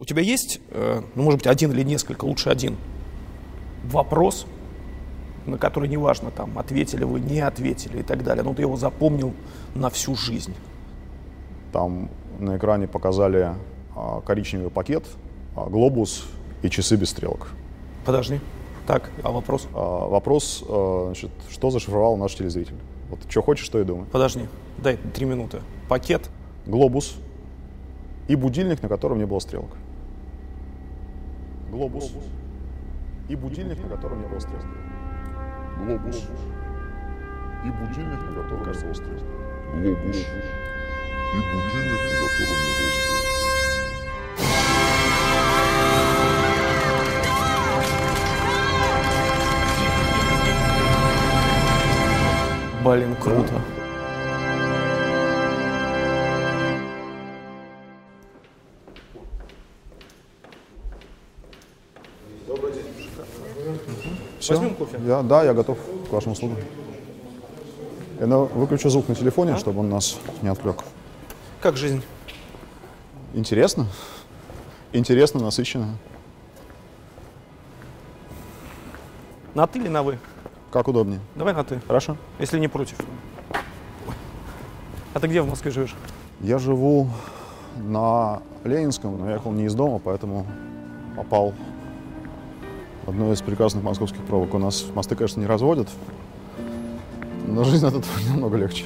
У тебя есть, э, ну, может быть, один или несколько, лучше один, вопрос, на который неважно, там, ответили вы, не ответили и так далее, но ты его запомнил на всю жизнь. Там на экране показали а, коричневый пакет, а, глобус и часы без стрелок. Подожди. Так, а вопрос? А, вопрос, а, значит, что зашифровал наш телезритель? Вот что хочешь, что и думай. Подожди, дай три минуты. Пакет, Глобус и будильник, на котором не было стрелок. Глобус и будильник, на котором не было стрелок. Глобус и будильник, на котором было стрелок. Глобус и будильник, на котором не было стрелок. блин, круто. Все? Возьмем кофе? Я, да, я готов к вашим услугам. Я выключу звук на телефоне, А? чтобы он нас не отвлек. Как жизнь? Интересно? Интересно, насыщенно. На ты или на вы? Как удобнее. Давай на ты, Хорошо? если не против. А ты где в Москве живешь? Я живу на Ленинском, но я ехал не из дома, поэтому попал одну из прекрасных московских пробок. У нас мосты, конечно, не разводят, но жизнь от этого намного легче.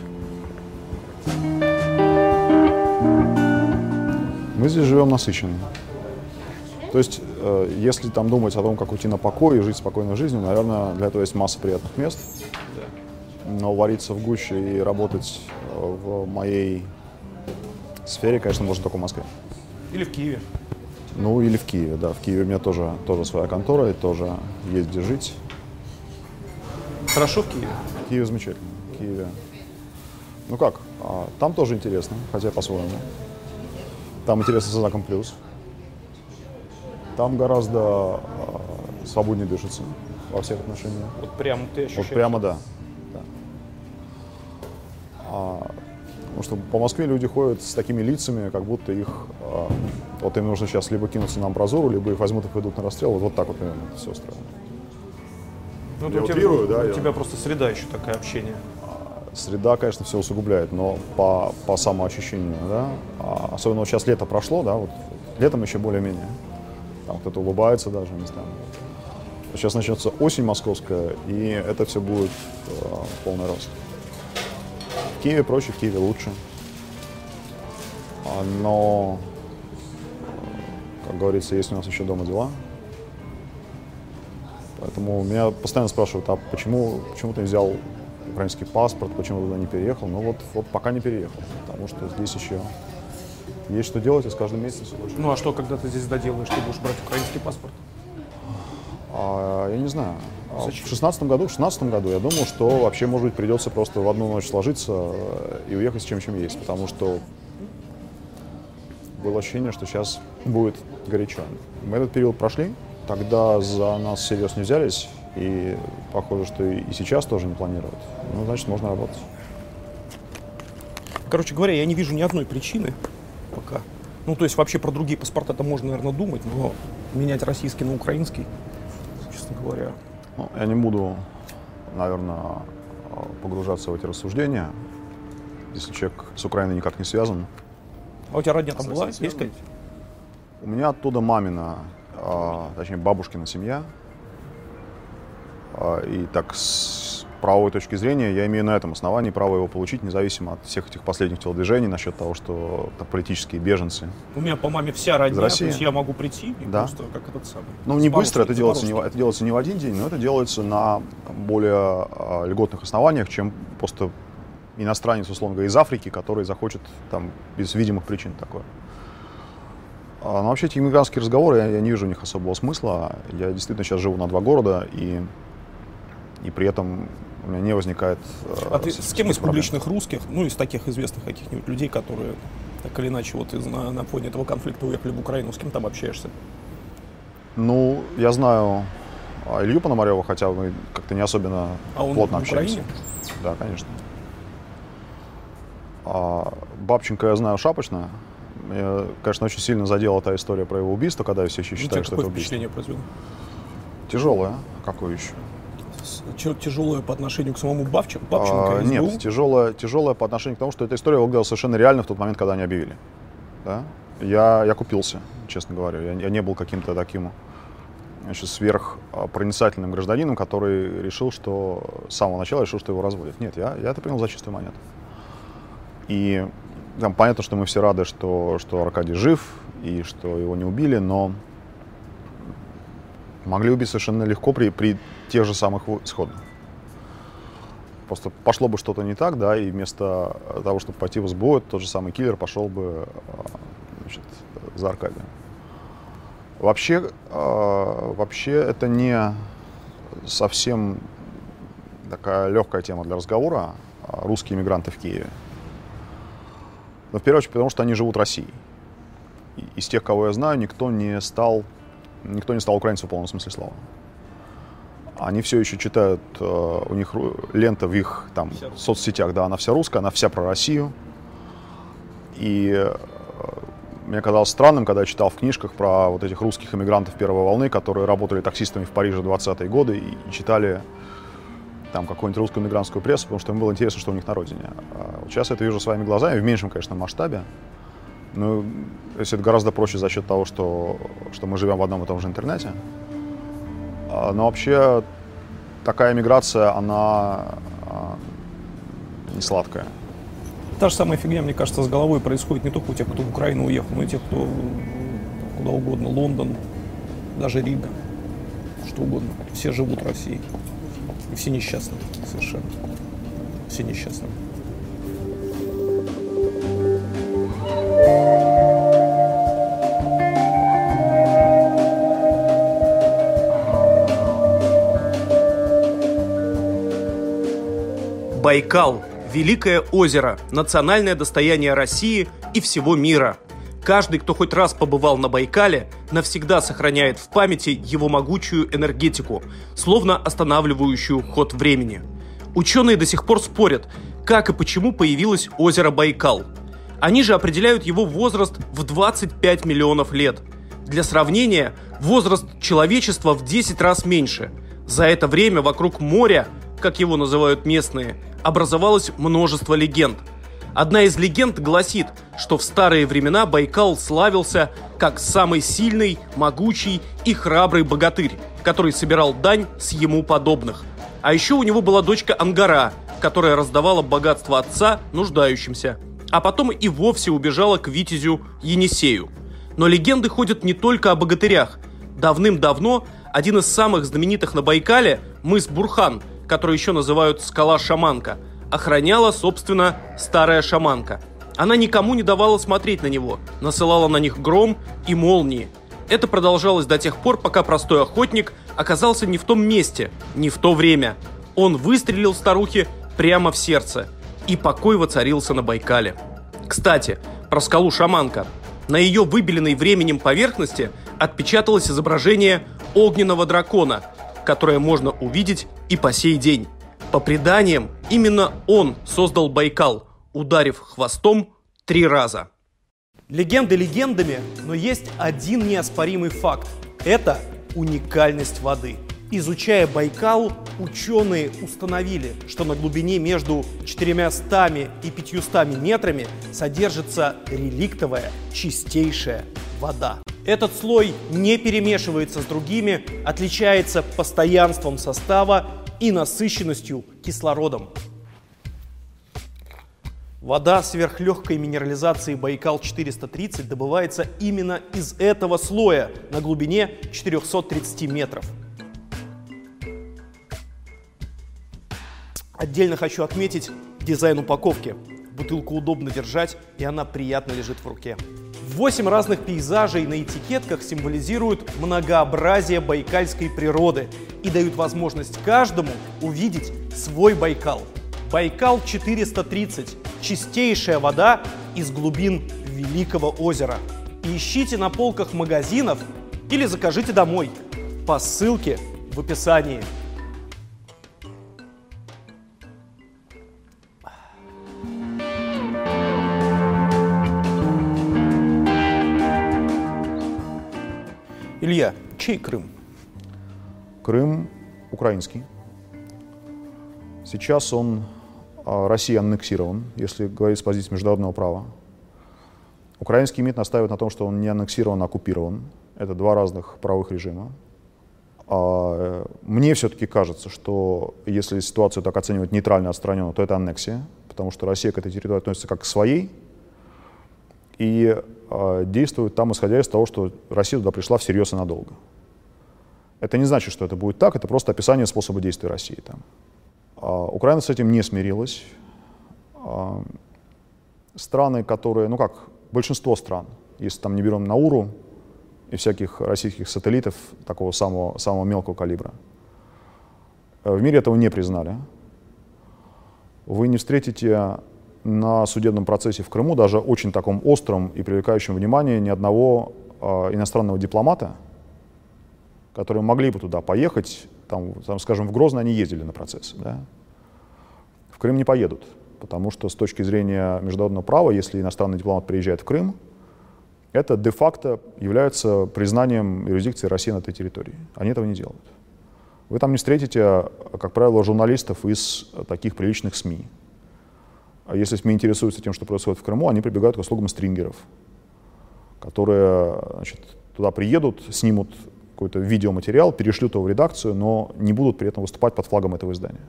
Мы здесь живем насыщенно. То есть, э, если там думать о том, как уйти на покой и жить спокойной жизнью, наверное, для этого есть масса приятных мест. Но вариться в гуще и работать э, в моей сфере, конечно, можно только в Москве. Или в Киеве? Ну, или в Киеве, да. В Киеве у меня тоже, тоже своя контора, и тоже есть где жить. Хорошо в Киеве? В Киеве замечательно. В Киеве. Ну как, а, там тоже интересно, хотя по-своему. Там интересно со знаком плюс. Там гораздо а, свободнее дышится во всех отношениях. Вот прям ты ощущаешь? Вот прямо да. да. А, потому что по Москве люди ходят с такими лицами, как будто их а, вот им нужно сейчас либо кинуться на амбразуру, либо их возьмут и пойдут на расстрел. Вот, вот так вот примерно это все устроено. Ну, Я у тебя, утрирую, да, у я- тебя просто среда еще такая общение. Среда, конечно, все усугубляет, но по, по самоощущению, да, а особенно вот сейчас лето прошло, да, вот летом еще более-менее, там кто-то улыбается даже местами. Сейчас начнется осень московская, и это все будет э, в полный рост. В Киеве проще, в Киеве лучше. А, Но, как говорится, есть у нас еще дома дела. Поэтому меня постоянно спрашивают, а почему, почему ты не взял украинский паспорт, почему туда не переехал? Ну вот, вот пока не переехал, потому что здесь еще есть что делать, и с каждым месяцем все больше. Ну а что, когда ты здесь доделаешь, ты будешь брать украинский паспорт? А, я не знаю. А Зачем? В шестнадцатом году, в шестнадцатом году я думал, что вообще, может быть, придется просто в одну ночь сложиться э, и уехать с чем, чем есть, потому что было ощущение, что сейчас будет горячо. Мы этот период прошли, тогда за нас всерьез не взялись, и похоже, что и сейчас тоже не планируют. Ну, значит, можно работать. Короче говоря, я не вижу ни одной причины пока. Ну, то есть вообще про другие паспорта это можно, наверное, думать, но менять российский на украинский, честно говоря. Ну, я не буду, наверное, погружаться в эти рассуждения, если человек с Украиной никак не связан. А у тебя родня там была? Есть какая У меня оттуда мамина, а, точнее бабушкина семья. А, и так с правовой точки зрения я имею на этом основании право его получить, независимо от всех этих последних телодвижений насчет того, что это политические беженцы. У меня по маме вся родня, Из то России? есть я могу прийти и Да. просто как этот самый. Ну, не быстро, это делается не, это делается не в один день, но это делается на более а, льготных основаниях, чем просто иностранец, условно говоря, из Африки, который захочет там без видимых причин такое. А, но вообще эти иммигрантские разговоры, я, я не вижу в них особого смысла. Я действительно сейчас живу на два города, и, и при этом у меня не возникает... э, А ты с кем из проблем. публичных русских, ну, из таких известных каких-нибудь людей, которые так или иначе вот из, на, на фоне этого конфликта уехали в Украину, с кем там общаешься? Ну, я знаю а, Илью Пономарева, хотя мы как-то не особенно А он плотно в общаемся. Украине? Да, конечно. А, Бабченко я знаю шапочно. Меня, конечно, очень сильно задела та история про его убийство, когда все еще Ну, считают, тебе что это убийство. впечатление произвело? Тяжелое. Какое еще? Тяжелое по отношению к самому Бабченко? Бабченко, А, нет, тяжелое, тяжелое по отношению к тому, что эта история выглядела совершенно реально в тот момент, когда они объявили. Да? Я, я купился, честно говоря. Я, я не был каким-то таким значит, сверхпроницательным гражданином, который решил, что с самого начала решил, что его разводят. Нет, я, я это принял за чистую монету. И там понятно, что мы все рады, что, что Аркадий жив и что его не убили, но могли убить совершенно легко при, при тех же самых исходах. Просто пошло бы что-то не так, да, и вместо того, чтобы пойти в СБУ, тот же самый киллер пошел бы а, значит, за Аркадием. Вообще, а, вообще это не совсем такая легкая тема для разговора, русские мигранты в Киеве. Но в первую очередь потому, что они живут Россией. И Из тех, кого я знаю, никто не стал, никто не стал украинцем в полном смысле слова. Они все еще читают, э, у них лента в их там соцсетях, да, она вся русская, она вся про Россию. И э, мне казалось странным, когда я читал в книжках про вот этих русских иммигрантов первой волны, которые работали таксистами в Париже в 20-е годы и читали там какую-нибудь русскую мигрантскую прессу, потому что им было интересно, что у них на родине. А сейчас я это вижу своими глазами, в меньшем, конечно, масштабе. Но если это гораздо проще за счет того, что, что мы живем в одном и том же интернете. А, Но вообще такая миграция, она а, не сладкая. Та же самая фигня, мне кажется, с головой происходит не только у тех, кто в Украину уехал, но и тех, кто куда угодно, Лондон, даже Рига, что угодно. Все живут в России. И все несчастны совершенно. Все несчастны. Байкал – великое озеро, национальное достояние России и всего мира. Каждый, кто хоть раз побывал на Байкале, навсегда сохраняет в памяти его могучую энергетику, словно останавливающую ход времени. Ученые до сих пор спорят, как и почему появилось озеро Байкал. Они же определяют его возраст в 25 миллионов лет. Для сравнения, возраст человечества в 10 раз меньше. За это время вокруг моря, как его называют местные, образовалось множество легенд. Одна из легенд гласит, что в старые времена Байкал славился как самый сильный, могучий и храбрый богатырь, который собирал дань с ему подобных. А еще у него была дочка Ангара, которая раздавала богатство отца нуждающимся, а потом и вовсе убежала к витязю Енисею. Но легенды ходят не только о богатырях. Давным-давно один из самых знаменитых на Байкале, мыс Бурхан, который еще называют скала Шаманка, охраняла, собственно, старая шаманка. Она никому не давала смотреть на него, насылала на них гром и молнии. Это продолжалось до тех пор, пока простой охотник оказался не в том месте, не в то время. Он выстрелил старухе прямо в сердце, и покой воцарился на Байкале. Кстати, про скалу Шаманка. На ее выбеленной временем поверхности отпечаталось изображение огненного дракона, которое можно увидеть и по сей день. По преданиям, именно он создал Байкал, ударив хвостом три раза. Легенды легендами, но есть один неоспоримый факт. Это уникальность воды. Изучая Байкал, ученые установили, что на глубине между 400 и 500 метрами содержится реликтовая чистейшая вода. Этот слой не перемешивается с другими, отличается постоянством состава и насыщенностью кислородом. Вода сверхлегкой минерализации Байкал-430 добывается именно из этого слоя на глубине 430 метров. Отдельно хочу отметить дизайн упаковки. Бутылку удобно держать, и она приятно лежит в руке. Восемь разных пейзажей на этикетках символизируют многообразие байкальской природы и дают возможность каждому увидеть свой Байкал. Байкал 430 – чистейшая вода из глубин Великого озера. Ищите на полках магазинов или закажите домой по ссылке в описании. Илья, чей Крым? Крым украинский. Сейчас он а, России аннексирован, если говорить с позиции международного права. Украинский МИД настаивает на том, что он не аннексирован, а оккупирован. Это два разных правовых режима. А, мне все-таки кажется, что если ситуацию так оценивать нейтрально, отстраненно, то это аннексия, потому что Россия к этой территории относится как к своей и э, действует там, исходя из того, что Россия туда пришла всерьез и надолго. Это не значит, что это будет так, это просто описание способа действия России там. А, Украина с этим не смирилась. А, страны, которые, ну как, большинство стран, если там не берем Науру и всяких российских сателлитов такого самого, самого мелкого калибра, э, в мире этого не признали. Вы не встретите на судебном процессе в Крыму, даже очень таком остром и привлекающем внимание, ни одного э, иностранного дипломата, которые могли бы туда поехать там, там, скажем, в Грозно они ездили на процессы, да? в Крым не поедут, потому что с точки зрения международного права, если иностранный дипломат приезжает в Крым, это де-факто является признанием юрисдикции России на этой территории. Они этого не делают. Вы там не встретите, как правило, журналистов из таких приличных СМИ. А если СМИ интересуются тем, что происходит в Крыму, они прибегают к услугам стрингеров, которые значит, туда приедут, снимут какой-то видеоматериал, перешлют его в редакцию, но не будут при этом выступать под флагом этого издания.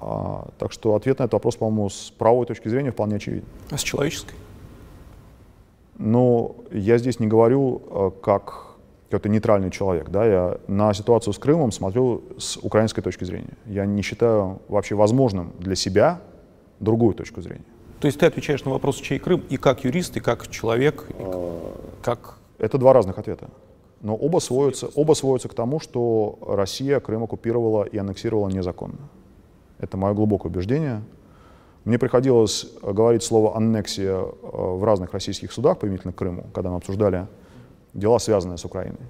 А, так что ответ на этот вопрос, по-моему, с правовой точки зрения вполне очевиден. А с человеческой? Ну, я здесь не говорю э, как какой-то нейтральный человек. Да? Я на ситуацию с Крымом смотрю с украинской точки зрения. Я не считаю вообще возможным для себя другую точку зрения. То есть ты отвечаешь на вопрос, чей Крым, и как юрист, и как человек, и как... Это два разных ответа. Но оба сводятся, оба сводятся к тому, что Россия Крым оккупировала и аннексировала незаконно. Это мое глубокое убеждение. Мне приходилось говорить слово «аннексия» э, в разных российских судах применительно к Крыму, когда мы обсуждали дела, связанные с Украиной.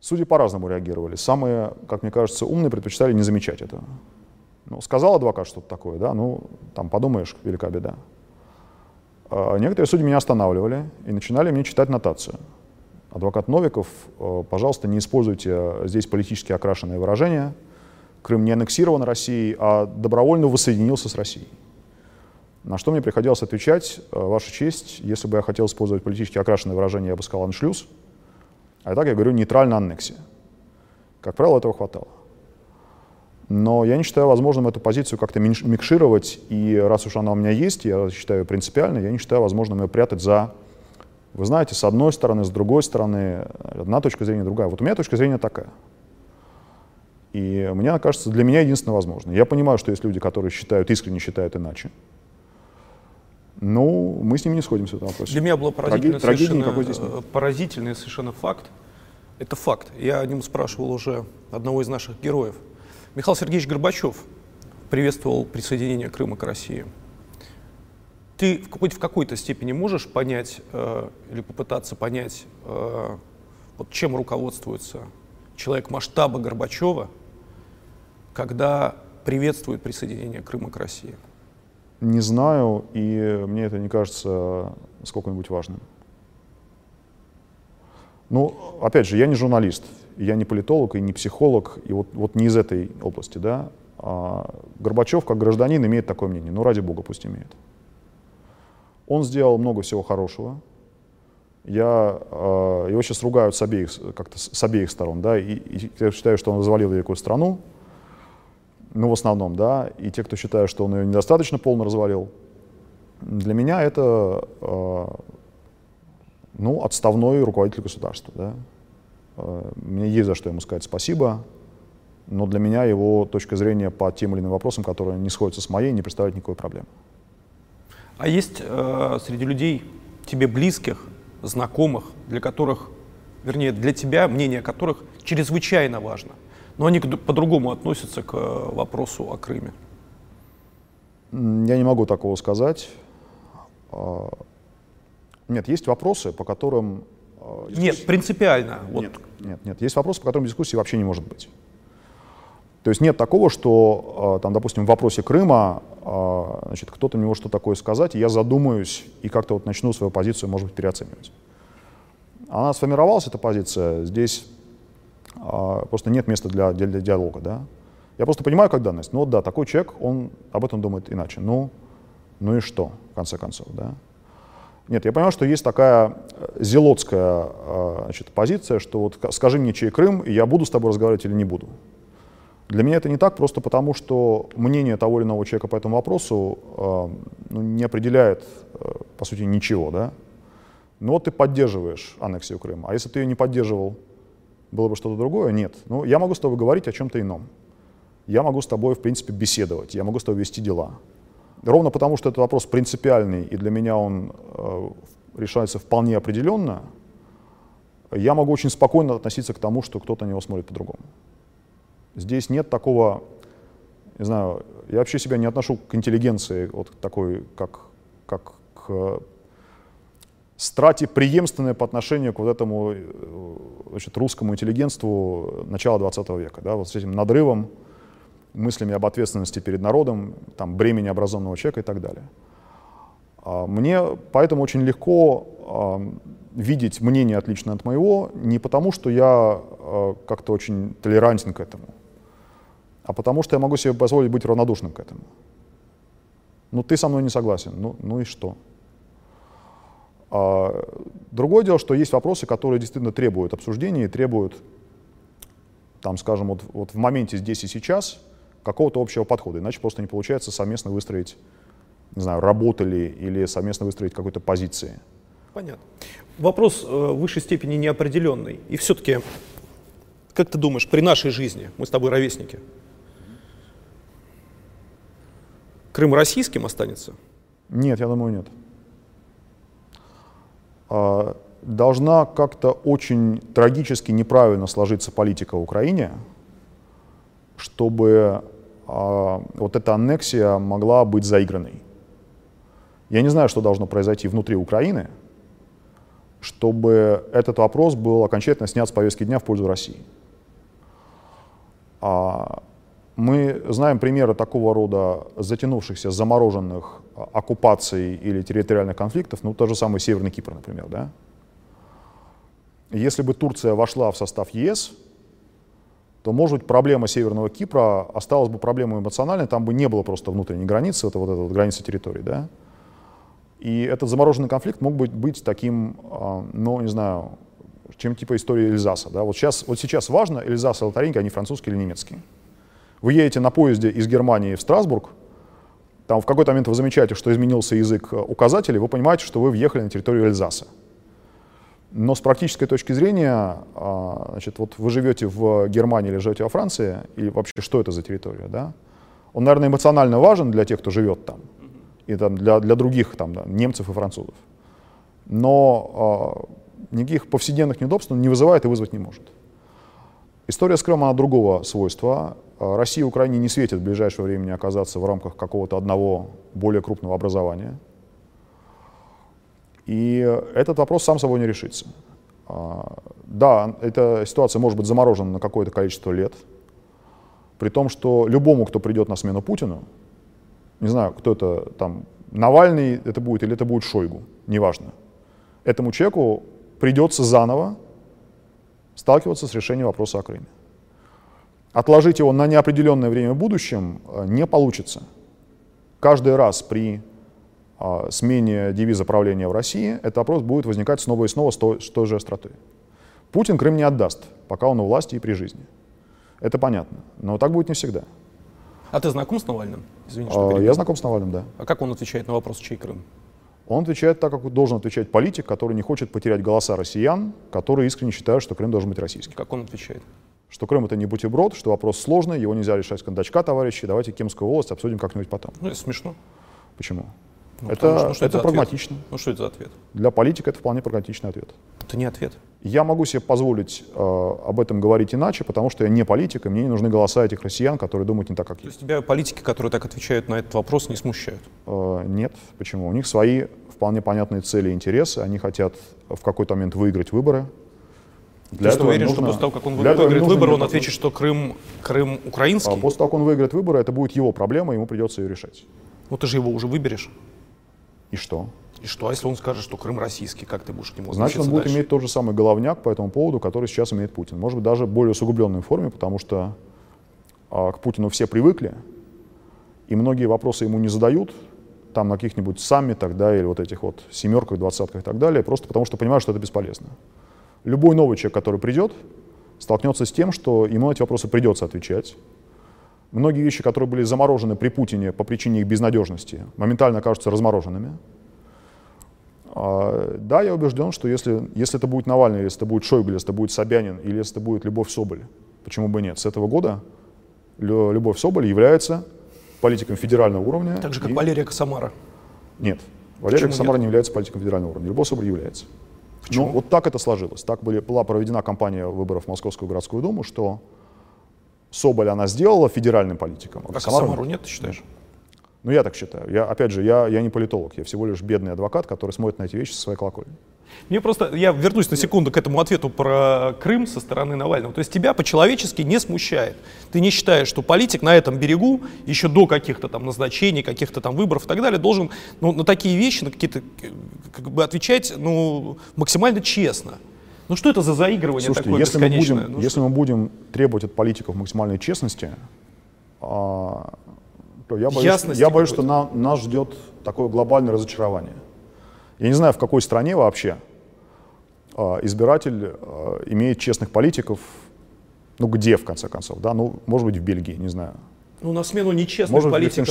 Судьи по-разному реагировали. Самые, как мне кажется, умные предпочитали не замечать этого. Ну, сказал адвокат что-то такое, да, ну, там подумаешь, велика беда. А некоторые судьи меня останавливали и начинали мне читать нотацию. Адвокат Новиков, э, пожалуйста, не используйте здесь политически окрашенные выражения. Крым не аннексирован Россией, а добровольно воссоединился с Россией. На что мне приходилось отвечать, э, Ваша честь, если бы я хотел использовать политически окрашенные выражения, я бы сказал аншлюз, а так я говорю нейтрально аннексия. Как правило, этого хватало. Но я не считаю возможным эту позицию как-то микшировать, и раз уж она у меня есть, я считаю принципиально, я не считаю возможным ее прятать за вы знаете, с одной стороны, с другой стороны, одна точка зрения, другая. Вот у меня точка зрения такая. И мне кажется, для меня единственно возможно. Я понимаю, что есть люди, которые считают, искренне считают иначе. Ну, мы с ними не сходимся в этом вопросе. Для меня было поразительно Траги... совершенно, здесь нет. поразительный совершенно факт. Это факт. Я о нем спрашивал уже одного из наших героев. Михаил Сергеевич Горбачев приветствовал присоединение Крыма к России ты в какой-то, в какой-то степени можешь понять э, или попытаться понять, э, вот чем руководствуется человек масштаба Горбачева, когда приветствует присоединение Крыма к России? Не знаю, и мне это не кажется сколько-нибудь важным. Ну, опять же, я не журналист, я не политолог и не психолог, и вот, вот не из этой области, да. А Горбачев, как гражданин, имеет такое мнение. Ну, ради бога, пусть имеет. Он сделал много всего хорошего. Я, э, его сейчас ругают с обеих, как-то с обеих сторон, да, и, и я считаю, что он развалил великую страну, ну, в основном, да, и те, кто считают, что он ее недостаточно полно развалил, для меня это, э, ну, отставной руководитель государства, да. Э, мне есть за что ему сказать спасибо, но для меня его точка зрения по тем или иным вопросам, которые не сходятся с моей, не представляет никакой проблемы. А есть э, среди людей тебе близких, знакомых, для которых, вернее, для тебя мнение которых чрезвычайно важно, но они по-другому относятся к э, вопросу о Крыме? Я не могу такого сказать. А, нет, есть вопросы, по которым... Э, дискуссии... Нет, принципиально. Вот. Нет, нет, нет, есть вопросы, по которым дискуссии вообще не может быть. То есть нет такого, что, а, там, допустим, в вопросе Крыма а, значит, кто-то мне может что такое сказать, и я задумаюсь и как-то вот начну свою позицию, может быть, переоценивать. она сформировалась, эта позиция, здесь просто нет места для, для, для диалога, да. Я просто понимаю как данность. Ну да, такой человек, он об этом думает иначе. Ну, ну и что, в конце концов, да? Нет, я понимаю, что есть такая э, зелотская э, значит, позиция, что вот скажи мне, чей Крым, и я буду с тобой разговаривать или не буду. Для меня это не так, просто потому что мнение того или иного человека по этому вопросу э, ну, не определяет, э, по сути, ничего, да? Ну вот ты поддерживаешь аннексию Крыма, а если ты ее не поддерживал, было бы что-то другое? Нет. Ну, я могу с тобой говорить о чем-то ином. Я могу с тобой, в принципе, беседовать, я могу с тобой вести дела. Ровно потому, что этот вопрос принципиальный, и для меня он э, решается вполне определенно, я могу очень спокойно относиться к тому, что кто-то на него смотрит по-другому. Здесь нет такого, не знаю, я вообще себя не отношу к интеллигенции, вот такой, как, как к страте преемственной по отношению к вот этому э, значит, русскому интеллигентству начала 20 века, да, вот с этим надрывом, мыслями об ответственности перед народом, там, бремени образованного человека и так далее. А, мне поэтому очень легко видеть мнение отличное от моего, не потому что я э, как-то очень толерантен к этому, а потому что я могу себе позволить быть равнодушным к этому. Ну, ты со мной не согласен, ну, ну и что? А, другое дело, что есть вопросы, которые действительно требуют обсуждения и требуют, там, скажем, вот, вот в моменте здесь и сейчас какого-то общего подхода, иначе просто не получается совместно выстроить, не знаю, работали или совместно выстроить какой-то позиции. Понятно. Вопрос э, в высшей степени неопределенный. И все-таки, как ты думаешь, при нашей жизни, мы с тобой ровесники, Крым российским останется? Нет, я думаю, нет. А, должна как-то очень трагически неправильно сложиться политика в Украине, чтобы вот эта аннексия могла быть заигранной. Я не знаю, что должно произойти внутри Украины, чтобы этот вопрос был окончательно снят с повестки дня в пользу России. А, мы знаем примеры такого рода затянувшихся, замороженных оккупаций или территориальных конфликтов, ну, тот же самый Северный Кипр, например, да? Если бы Турция вошла в состав ЕС, то, может быть, проблема Северного Кипра осталась бы проблемой эмоциональной, там бы не было просто внутренней границы, это вот эта вот граница территории, да? И этот замороженный конфликт мог быть, быть таким, а, ну, не знаю, чем типа истории Эльзаса, да? Вот сейчас, вот сейчас важно, Эльзас и Лотаринги, они французские или немецкие. Вы едете на поезде из Германии в Страсбург, там в какой-то момент вы замечаете, что изменился язык указателей, вы понимаете, что вы въехали на территорию Эльзаса. Но с практической точки зрения, а, значит, вот вы живете в Германии или живете во Франции, и вообще что это за территория, да? Он, наверное, эмоционально важен для тех, кто живет там, и там, для, для других там, да, немцев и французов. Но э, никаких повседневных неудобств он не вызывает и вызвать не может. История с Крымом, она другого свойства. А, России и Украине не светит в ближайшее время оказаться в рамках какого-то одного более крупного образования. И этот вопрос сам собой не решится. А, да, эта ситуация может быть заморожена на какое-то количество лет, при том, что любому, кто придет на смену Путину, не знаю, кто это там, Навальный это будет или это будет Шойгу, неважно, этому человеку придется заново сталкиваться с решением вопроса о Крыме. Отложить его на неопределенное время в будущем э, не получится. Каждый раз при смене девиза правления в России этот вопрос будет возникать снова и снова с той, с той же остротой. Путин Крым не отдаст, пока он у власти и при жизни. Это понятно. Но так будет не всегда. А ты знаком с Навальным? Извини, что а, я знаком с Навальным, да. А как он отвечает на вопрос, чей Крым? Он отвечает так, как должен отвечать политик, который не хочет потерять голоса россиян, которые искренне считают, что Крым должен быть российским. Как он отвечает? Что Крым это не бутерброд, что вопрос сложный, его нельзя решать с кондачка, товарищи, давайте Кемскую волость обсудим как-нибудь потом. Ну, это смешно. Почему? Ну, это, что, ну, что это, это прагматично. Ну что это за ответ? Для политика это вполне прагматичный ответ. Это не ответ. Я могу себе позволить э, об этом говорить иначе, потому что я не политик, и мне не нужны голоса этих россиян, которые думают не так, как я. То есть тебя политики, которые так отвечают на этот вопрос, не смущают? Э, нет. Почему? У них свои вполне понятные цели и интересы. Они хотят в какой-то момент выиграть выборы. Для Ты уверен, нужно... что после того, как он выиграет выборы, он ответит, что Крым, Крым украинский? А после того, как он выиграет выборы, это будет его проблема, ему придется ее решать. Ну ты же его уже выберешь. И что? И что, а если он скажет, что Крым российский, как ты будешь к нему Значит, он будет дальше? иметь тот же самый головняк по этому поводу, который сейчас имеет Путин. Может быть, даже в более усугубленной форме, потому что а, к Путину все привыкли, и многие вопросы ему не задают, там на каких-нибудь саммитах, да, или вот этих вот семерках, двадцатках и так далее, просто потому что понимают, что это бесполезно. Любой новый человек, который придет, столкнется с тем, что ему на эти вопросы придется отвечать. Многие вещи, которые были заморожены при Путине по причине их безнадежности, моментально окажутся размороженными. А, Да, я убежден, что если, если это будет Навальный, если это будет Шойгу, если это будет Собянин, или если это будет Любовь Соболь, почему бы нет, с этого года Лю- Любовь Соболь является политиком федерального уровня. Так же, как и- Валерия Косомара. Нет, Валерий Почему Косомар нет? не является политиком федерального уровня, Любовь Соболь является. Почему? Ну, вот так это сложилось. Так были, была проведена кампания выборов в Московскую городскую думу, что Соболь она сделала федеральным политиком. А Косомару Косомару нет, ты считаешь? Ну, я так считаю. Я, опять же, я, я не политолог, я всего лишь бедный адвокат, который смотрит на эти вещи со своей колокольни. Мне просто, я вернусь на секунду к этому ответу про Крым со стороны Навального. То есть тебя по-человечески не смущает. Ты не считаешь, что политик на этом берегу еще до каких-то там назначений, каких-то там выборов и так далее должен ну, на такие вещи, на какие-то э, как бы отвечать ну, максимально честно. Ну что это за заигрывание Слушайте, такое если мы, будем, Ну, если мы будем требовать от политиков максимальной честности, а, то я боюсь, Ясности я боюсь что на- нас ждет такое глобальное разочарование. Я не знаю, в какой стране вообще а, избиратель а, имеет честных политиков, ну где, в конце концов, да, ну, может быть, в Бельгии, не знаю. Ну, на смену нечестным Может, политикам.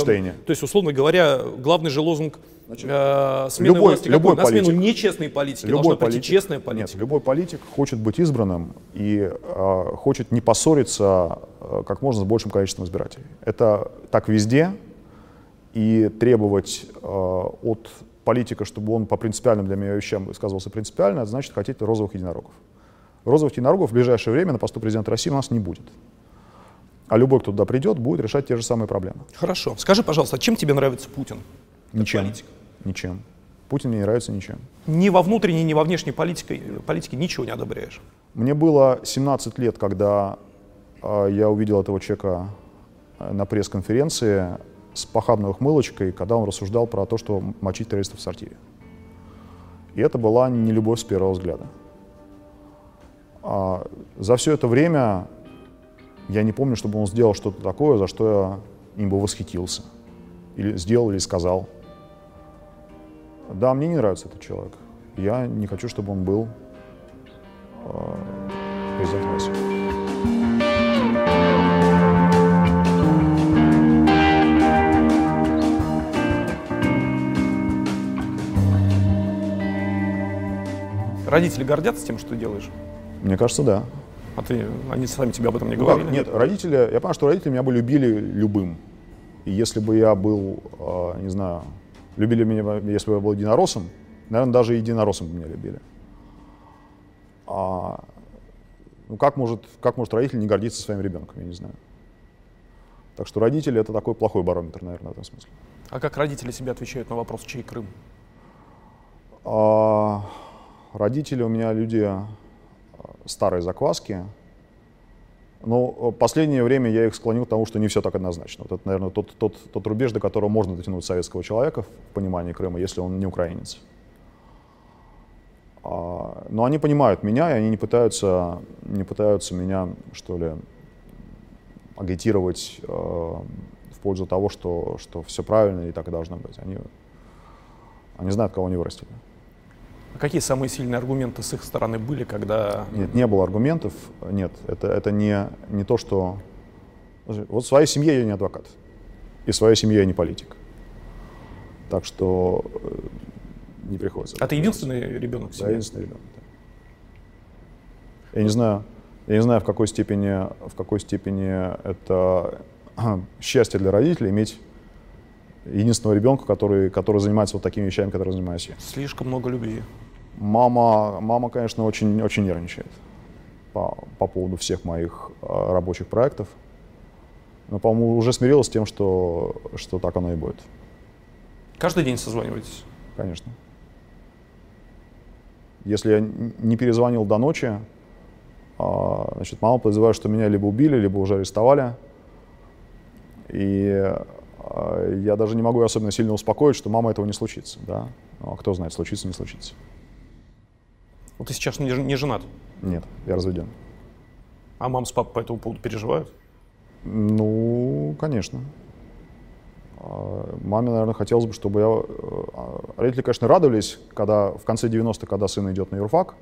То есть, условно говоря, главный же лозунг э, смены любой- власти любой какой? На смену политик. нечестной политики должна прийти честная политика. Нет, любой политик хочет быть избранным и а, хочет не поссориться а, как можно с большим количеством избирателей. Это так везде. И требовать а, от политика, чтобы он по принципиальным для меня вещам высказывался принципиально, это значит хотеть розовых единорогов. Розовых единорогов в ближайшее время на посту президента России у нас не будет. А любой, кто туда придет, будет решать те же самые проблемы. Хорошо. Скажи, пожалуйста, а чем тебе нравится Путин? Ничем. политик? Ничем. Путин мне не нравится ничем. Ни во внутренней, ни во внешней политике, политике ничего не одобряешь. Мне было 17 лет, когда э, я увидел этого человека э, на пресс-конференции с похабной ухмылочкой, когда он рассуждал про то, что мочить террористов в сортире. И это была не любовь с первого взгляда. А за все это время я не помню, чтобы он сделал что-то такое, за что я им бы восхитился. Или сделал, или сказал. Да, мне не нравится этот человек. Я не хочу, чтобы он был э, президентом России. Родители гордятся тем, что ты делаешь? Мне кажется, да. А ты, они сами тебе об этом не Ну говорили? как, нет, родители, я понимаю, что родители меня бы любили любым. И если бы я был, э, не знаю, любили меня, если бы я был единороссом, наверное, даже единороссом бы меня любили. А, ну как может, как может родитель не гордиться своим ребенком, я не знаю. Так что родители это такой плохой барометр, наверное, в этом смысле. А как родители себе отвечают на вопрос, чей Крым? А, родители у меня люди а, старой закваски. Но э, последнее время я их склонил к тому, что не все так однозначно. Вот это, наверное, тот, тот, тот рубеж, до которого можно дотянуть советского человека в понимании Крыма, если он не украинец. А, но они понимают меня, и они не пытаются, не пытаются меня, что ли, агитировать э, в пользу того, что, что все правильно и так и должно быть. Они, они знают, кого они вырастили. А какие самые сильные аргументы с их стороны были, когда... Нет, не было аргументов. Нет, это, это не, не то, что... Вот в своей семье я не адвокат. И в своей семье я не политик. Так что э, не приходится. А ты единственный ребенок в Да, семье? единственный ребенок. да. Я не знаю, я не знаю, в какой степени, в какой степени это счастье для родителей иметь единственного ребенка, который, который занимается вот такими вещами, которые занимаюсь я. Слишком много любви. Мама, мама, конечно, очень, очень нервничает по, по поводу всех моих э, рабочих проектов. Но, по-моему, уже смирилась с тем, что, что так оно и будет. Каждый день созваниваетесь? Конечно. Если я не перезвонил до ночи, а, значит, мама подозревает, что меня либо убили, либо уже арестовали. И а, я даже не могу особенно сильно успокоить, что мама этого не случится. Да? Ну, а кто знает, случится, не случится. Вот ты сейчас не, не женат, Нет, я разведен. а мама с папой по этому поводу переживают? Ну, конечно. А, Маме, наверное, хотелось бы, чтобы я... а, Родители, конечно, радовались, когда в конце 90-х, когда сын идет на юрфак.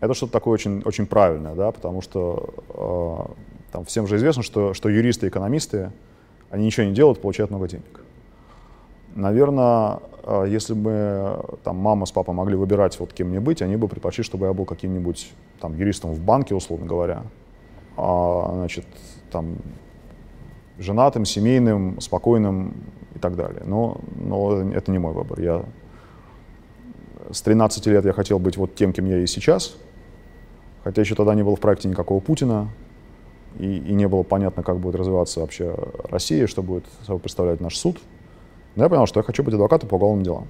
Это что-то такое очень, очень правильное, да, потому что э, там всем же известно, что, что юристы и экономисты, они ничего не делают, получают много денег. Наверное, э, если бы там мама с папой могли выбирать, вот кем мне быть, они бы предпочли, чтобы я был каким-нибудь там юристом в банке, условно говоря. А, значит, там женатым, семейным, спокойным и так далее. Но, но это не мой выбор. Я с 13 лет я хотел быть вот тем, кем я и сейчас. Хотя еще тогда не было в проекте никакого Путина. И, и не было понятно, как будет развиваться вообще Россия, что будет собой представлять наш суд. Но я понял, что я хочу быть адвокатом по уголовным делам.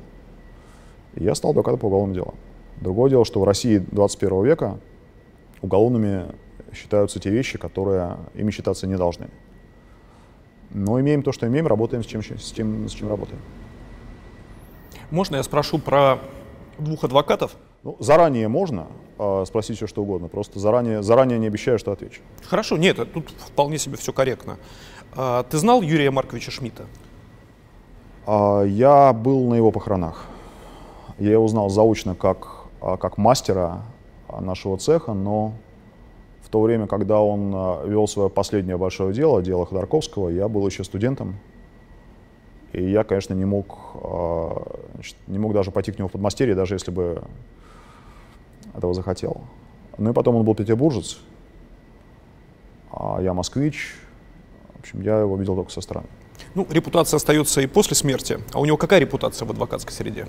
И я стал адвокатом по уголовным делам. Другое дело, что в России 21 века уголовными считаются те вещи, которые ими считаться не должны. Но имеем то, что имеем, работаем с чем, с чем, с чем работаем. Можно я спрошу про двух адвокатов? Ну, заранее можно э, спросить все, что угодно. Просто заранее, заранее не обещаю, что отвечу. Хорошо, нет, тут вполне себе все корректно. А, ты знал Юрия Марковича Шмидта? А, Я был на его похоронах. Я его узнал заочно как, а, как мастера а, нашего цеха, но в то время, когда он а, вел свое последнее большое дело, дело Ходорковского, я был еще студентом. И я, конечно, не мог, а, значит, не мог даже пойти к нему в подмастерье, даже если бы этого захотел. Ну и потом он был петербуржец, а я москвич. В общем, я его видел только со стороны. Ну, репутация остается и после смерти. А у него какая репутация в адвокатской среде?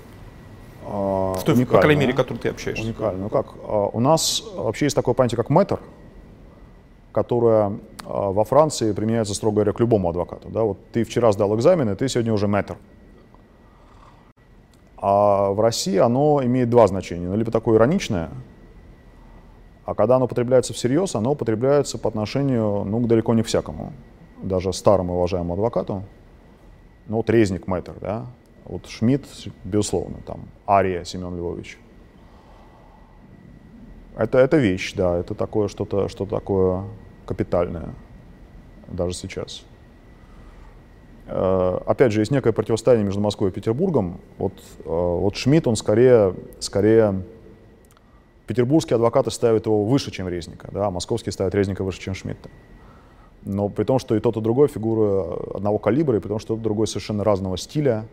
А, В той, по крайней мере, которой ты общаешься. Уникально. Ну как, а, у нас вообще есть такое понятие, как мэтр, которое а, во Франции применяется, строго говоря, к любому адвокату. Да? Вот ты вчера сдал экзамены, ты сегодня уже мэтр. А в России оно имеет два значения. Ну, либо такое ироничное, а когда оно употребляется всерьез, оно употребляется по отношению ну, далеко не всякому, даже старому уважаемому адвокату. Ну вот резник мэтр, да, вот Шмидт, безусловно, там, Ария Семен Львович. Это, это вещь, да, это такое что-то что такое капитальное, даже сейчас. Э, Опять же, есть некое противостояние между Москвой и Петербургом. Вот, э, вот Шмидт, он скорее, скорее петербургские адвокаты ставят его выше, чем Резника, да, а московские ставят Резника выше, чем Шмидта. Но при том, что и тот, и другой фигуры одного калибра, и при том, что тот, и другой совершенно разного стиля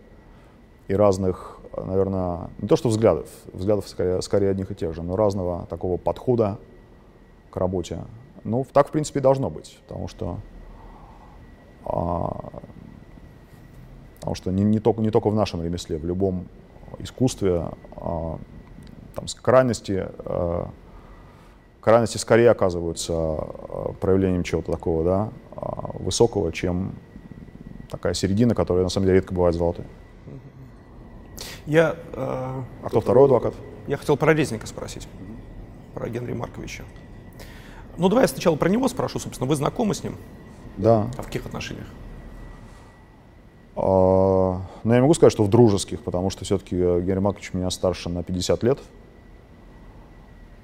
и разных, наверное, не то что взглядов, взглядов скорее, скорее одних и тех же, но разного такого подхода к работе. Ну, так, в принципе, и должно быть, потому что, а, потому что не, не, только, не только в нашем ремесле, в любом искусстве а, там, крайности, э, крайности скорее оказываются э, проявлением чего-то такого, да, э, высокого, чем такая середина, которая на самом деле редко бывает золотой. Я, э, А кто второй адвокат? я хотел про Резника спросить, про Генрия Марковича. Ну, давай я сначала про него спрошу, собственно. Вы знакомы с ним? Да. А в каких отношениях? А, Но я могу сказать, что в дружеских, потому что все-таки Генрий Маркович меня старше на 50 лет.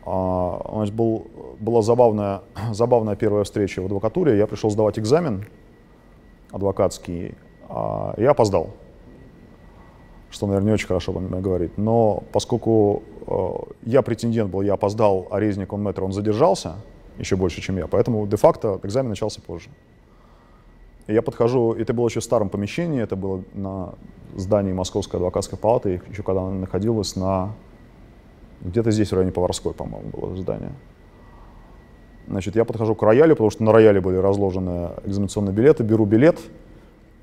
А, У нас был, была забавная, забавная первая встреча в адвокатуре. Я пришел сдавать экзамен адвокатский, а я опоздал. Что, наверное, не очень хорошо обо мне говорит. Но поскольку э, я претендент был, я опоздал, а резник, он мэтр, он задержался еще больше, чем я. Поэтому де-факто экзамен начался позже. И я подхожу, это было еще в старом помещении, это было на здании Московской адвокатской палаты, еще когда она находилась на... Где-то здесь, в районе Поварской, по-моему, было здание. Значит, я подхожу к роялю, потому что на рояле были разложены экзаменационные билеты, беру билет,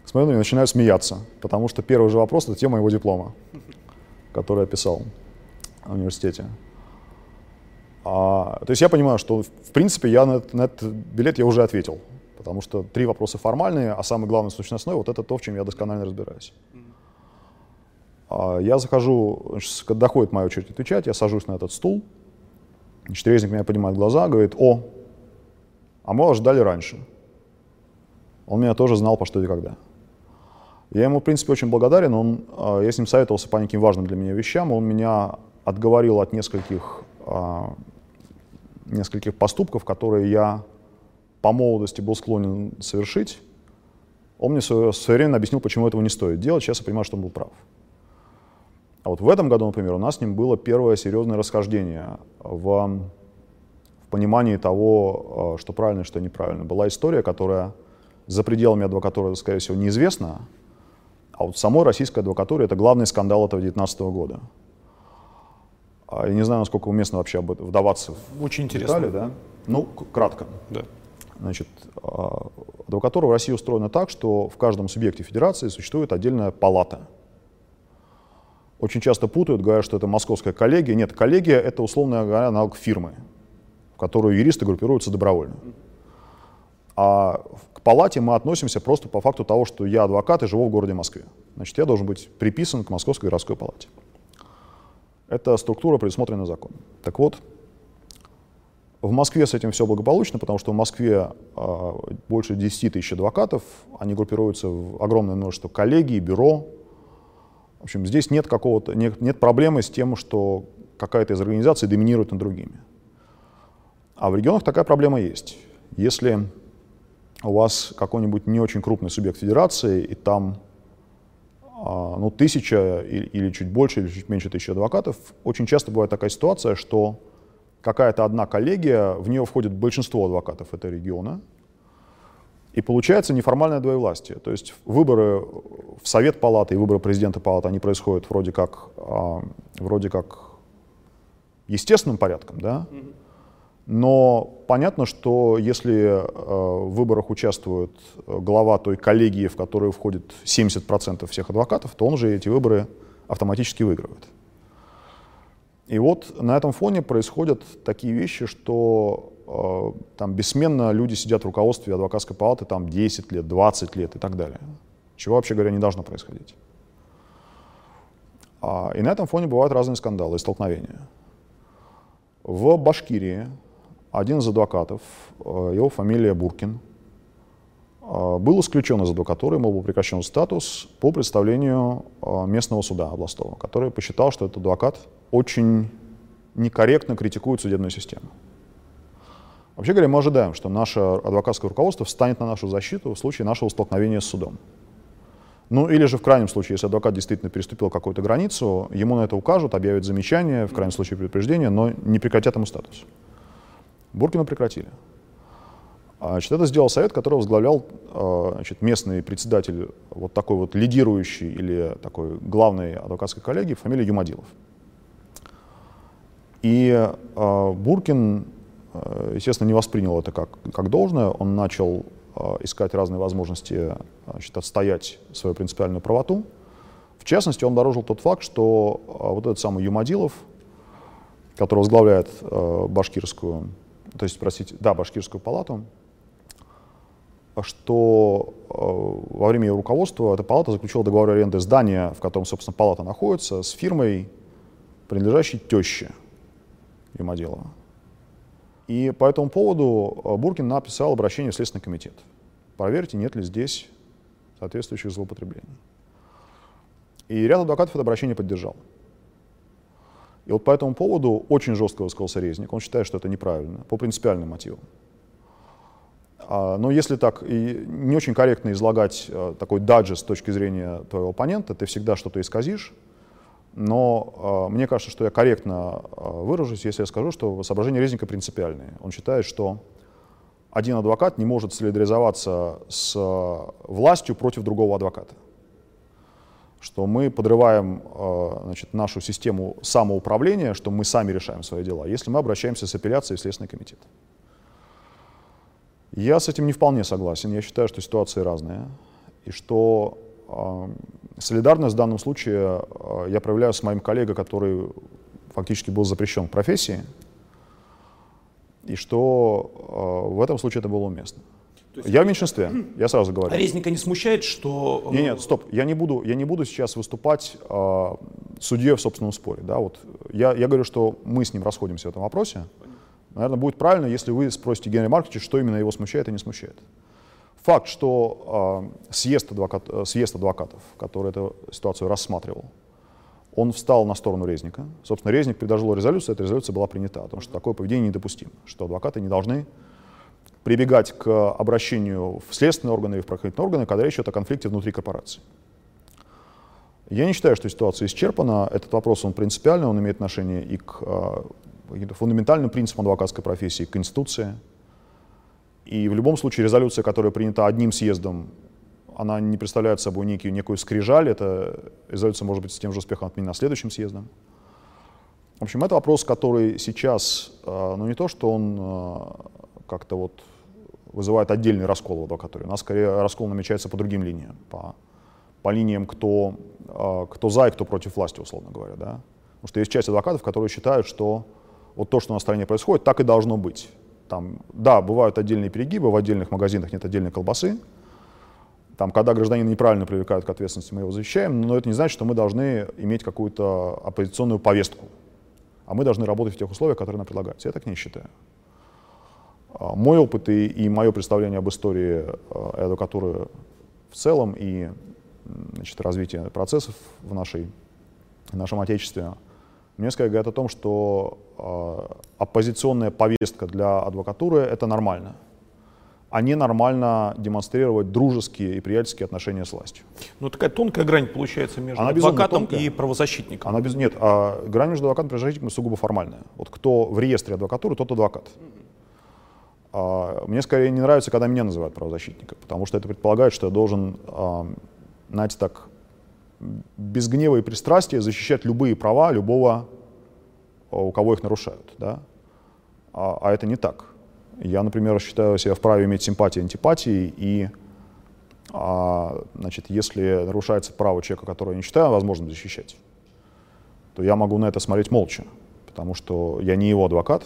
смотрю на него и начинаю смеяться, потому что первый же вопрос — это тема его диплома, который я писал в университете. А, то есть я понимаю, что, в принципе, я на, этот- на этот билет я уже ответил, потому что три вопроса формальные, а самый главный сущностной — вот это то, в чем я досконально разбираюсь. А, я захожу, когда доходит моя очередь отвечать, я сажусь на этот стул, значит, резник меня поднимает глаза, говорит, о, а мы вас ждали раньше. Он меня тоже знал, по что и когда. Я ему, в принципе, очень благодарен. Он, а, я с ним советовался по неким важным для меня вещам. Он меня отговорил от нескольких, а, нескольких поступков, которые я по молодости был склонен совершить. Он мне в свое время объяснил, почему этого не стоит делать. Сейчас я понимаю, что он был прав. А вот в этом году, например, у нас с ним было первое серьезное расхождение в, в понимании того, что правильно и что неправильно. Была история, которая за пределами адвокатуры, скорее всего, неизвестна, а вот самой российской адвокатуре это главный скандал этого 2019 года. А я не знаю, насколько уместно вообще вдаваться в Очень интересно. детали, да? Ну, кратко. Да. Значит, а, адвокатура в России устроена так, что в каждом субъекте федерации существует отдельная палата. Очень часто путают, говорят, что это московская коллегия. Нет, коллегия — это, условно говоря, аналог фирмы, в которую юристы группируются добровольно. А к палате мы относимся просто по факту того, что я адвокат и живу в городе Москве. Значит, я должен быть приписан к Московской городской палате. Эта структура предусмотрена законом. Так вот, в Москве с этим все благополучно, потому что в Москве э, больше 10 тысяч адвокатов, они группируются в огромное множество коллегий, бюро. В общем, здесь нет, какого-то, нет, нет проблемы с тем, что какая-то из организаций доминирует над другими. А в регионах такая проблема есть. Если у вас какой-нибудь не очень крупный субъект федерации, и там а, ну, тысяча или чуть больше, или чуть меньше тысячи адвокатов, очень часто бывает такая ситуация, что какая-то одна коллегия, в нее входит большинство адвокатов этого региона, и получается неформальное двоевластие. То есть выборы в Совет палаты и выборы президента палаты, они происходят вроде как, а, вроде как естественным порядком, да? Но понятно, что если э, в выборах участвует э, глава той коллегии, в которую входит 70% всех адвокатов, то он же эти выборы автоматически выигрывает. И вот на этом фоне происходят такие вещи, что э, там бессменно люди сидят в руководстве адвокатской палаты там 10 лет, 20 лет и так далее. Чего, вообще говоря, не должно происходить. А, и на этом фоне бывают разные скандалы и столкновения. В Башкирии один из адвокатов, э, его фамилия Буркин, э, был исключен из адвокатуры, ему был прекращен статус по представлению э, местного суда областного, который посчитал, что этот адвокат очень некорректно критикует судебную систему. Вообще говоря, мы ожидаем, что наше адвокатское руководство встанет на нашу защиту в случае нашего столкновения с судом. Ну или же в крайнем случае, если адвокат действительно переступил какую-то границу, ему на это укажут, объявят замечание, в крайнем случае предупреждение, но не прекратят ему статус. Буркина прекратили. А, значит, это сделал совет, который возглавлял а, значит, местный председатель вот такой вот лидирующий или такой главной адвокатской коллегии, фамилия Юмадилов. И э, Буркин, э, естественно, не воспринял это как, как должное. Он начал э, искать разные возможности значит, отстоять свою принципиальную правоту. В частности, он обнаружил тот факт, что э, вот этот самый Юмадилов, который возглавляет э, башкирскую то есть, простите, да, Башкирскую палату, что э, во время ее руководства эта палата заключила договор аренды здания, в котором, собственно, палата находится, с фирмой, принадлежащей теще Юмаделова. И по этому поводу э, Буркин написал обращение в Следственный комитет. Проверьте, нет ли здесь соответствующих злоупотреблений. И ряд адвокатов это обращение поддержал. И вот по этому поводу очень жестко высказался Резник. Он считает, что это неправильно, по принципиальным мотивам. А, но если так и не очень корректно излагать а, такой даджест с точки зрения твоего оппонента, ты всегда что-то исказишь. Но а, мне кажется, что я корректно выражусь, если я скажу, что соображения Резника принципиальные. Он считает, что один адвокат не может солидаризоваться с властью против другого адвоката что мы подрываем э, значит, нашу систему самоуправления, что мы сами решаем свои дела, если мы обращаемся с апелляцией в Следственный комитет. Я с этим не вполне согласен. Я считаю, что ситуации разные. И что э, солидарность в данном случае э, я проявляю с моим коллегой, который фактически был запрещен в профессии, и что э, в этом случае это было уместно. Есть... Я в меньшинстве, я сразу говорю. А Резника не смущает, что... Нет, нет, стоп, я не буду, я не буду сейчас выступать э, судьей в собственном споре. Да? Вот я, я говорю, что мы с ним расходимся в этом вопросе. Наверное, будет правильно, если вы спросите Генри Марковича, что именно его смущает и не смущает. Факт, что э, съезд, адвокат, съезд адвокатов, который эту ситуацию рассматривал, он встал на сторону Резника. Собственно, Резник предложил резолюцию, эта резолюция была принята, потому что такое поведение недопустимо, что адвокаты не должны прибегать к обращению в следственные органы или в правоохранительные органы, когда речь идет о конфликте внутри корпорации. Я не считаю, что ситуация исчерпана. Этот вопрос, он принципиальный, он имеет отношение и к э, фундаментальным принципам адвокатской профессии, к Конституции, и в любом случае резолюция, которая принята одним съездом, она не представляет собой некий, некую скрижаль. Эта резолюция может быть с тем же успехом отменена следующим съездом. В общем, это вопрос, который сейчас, э, ну не то, что он э, как-то вот вызывает отдельный раскол в адвокатуре. У нас скорее раскол намечается по другим линиям, по, по линиям, кто, э, кто за и кто против власти, условно говоря. Да? Потому что есть часть адвокатов, которые считают, что вот то, что на стране происходит, так и должно быть. Там, да, бывают отдельные перегибы, в отдельных магазинах нет отдельной колбасы. Там, когда гражданина неправильно привлекают к ответственности, мы его защищаем, но это не значит, что мы должны иметь какую-то оппозиционную повестку. А мы должны работать в тех условиях, которые нам предлагаются. Я так не считаю. А, мой опыт и, и мое представление об истории э, адвокатуры в целом и значит, развитие процессов в, нашей, в нашем Отечестве — мне скорее говорят о том, что э, оппозиционная повестка для адвокатуры — это нормально, а не нормально демонстрировать дружеские и приятельские отношения с властью. Ну, такая тонкая грань получается между Она адвокатом и правозащитником. Она без... Нет, а грань между адвокатом и правозащитником сугубо формальная. Вот кто в реестре адвокатуры, тот адвокат. А, мне скорее не нравится, когда меня называют правозащитником, потому что это предполагает, что я должен, а, знаете, так без гнева и пристрастия защищать любые права любого, у кого их нарушают. Да? А, а это не так. Я, например, считаю себя вправе иметь симпатии и антипатии, и а, значит, если нарушается право человека, которого я не считаю возможным защищать, то я могу на это смотреть молча, потому что я не его адвокат,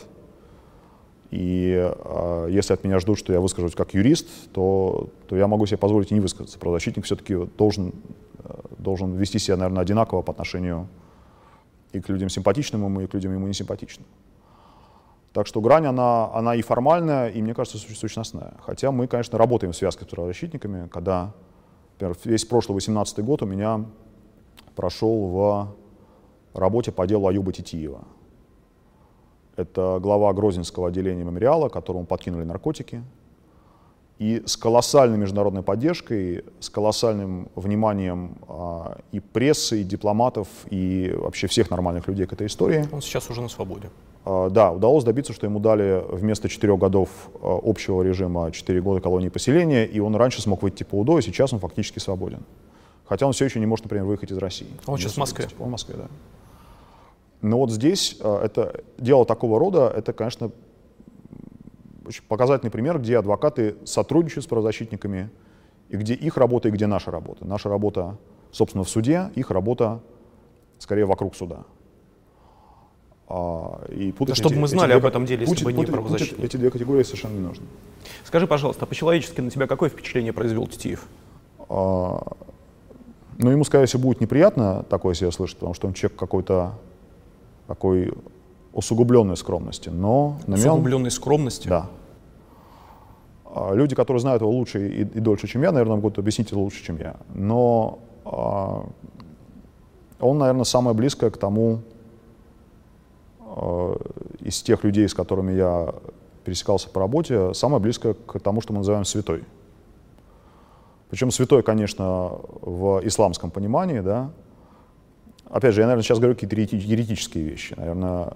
и а, если от меня ждут, что я выскажусь как юрист, то, то я могу себе позволить и не высказаться. Правозащитник все-таки должен должен вести себя, наверное, одинаково по отношению и к людям симпатичным ему, и к людям ему несимпатичным. Так что грань, она, она и формальная, и, мне кажется, сущностная. Хотя мы, конечно, работаем в связке с правозащитниками, когда, например, весь прошлый 18 год у меня прошел в работе по делу Аюба Титиева. Это глава Грозинского отделения мемориала, которому подкинули наркотики, и с колоссальной международной поддержкой, с колоссальным вниманием а, и прессы, и дипломатов, и вообще всех нормальных людей к этой истории. Он сейчас уже на свободе. А, да, удалось добиться, что ему дали вместо четырех годов а, общего режима четыре года колонии поселения, и он раньше смог выйти по УДО, и сейчас он фактически свободен. Хотя он все еще не может, например, выехать из России. Он сейчас в Москве. Он в Москве, да. Но вот здесь а, это дело такого рода, это, конечно, очень показательный пример, где адвокаты сотрудничают с правозащитниками, и где их работа и где наша работа. Наша работа, собственно, в суде, их работа скорее вокруг суда. А, и путать да, чтобы эти, мы знали об этом деле, если бы не правозащитники. Эти две категории совершенно не нужны. Скажи, пожалуйста, а по-человечески на тебя какое впечатление произвел Титиев? А, ну, ему, скорее всего, будет неприятно такое себя слышать, потому что он человек какой-то такой усугубленной скромности, но... Усугубленной скромности? Да. А, люди, которые знают его лучше и, и дольше, чем я, наверное, могут объяснить это лучше, чем я. Но а, он, наверное, самое близкое к тому а, из тех людей, с которыми я пересекался по работе, самое близкое к тому, что мы называем святой. Причем святой, конечно, в исламском понимании, да. Опять же, я, наверное, сейчас говорю какие-то еретические вещи. Наверное,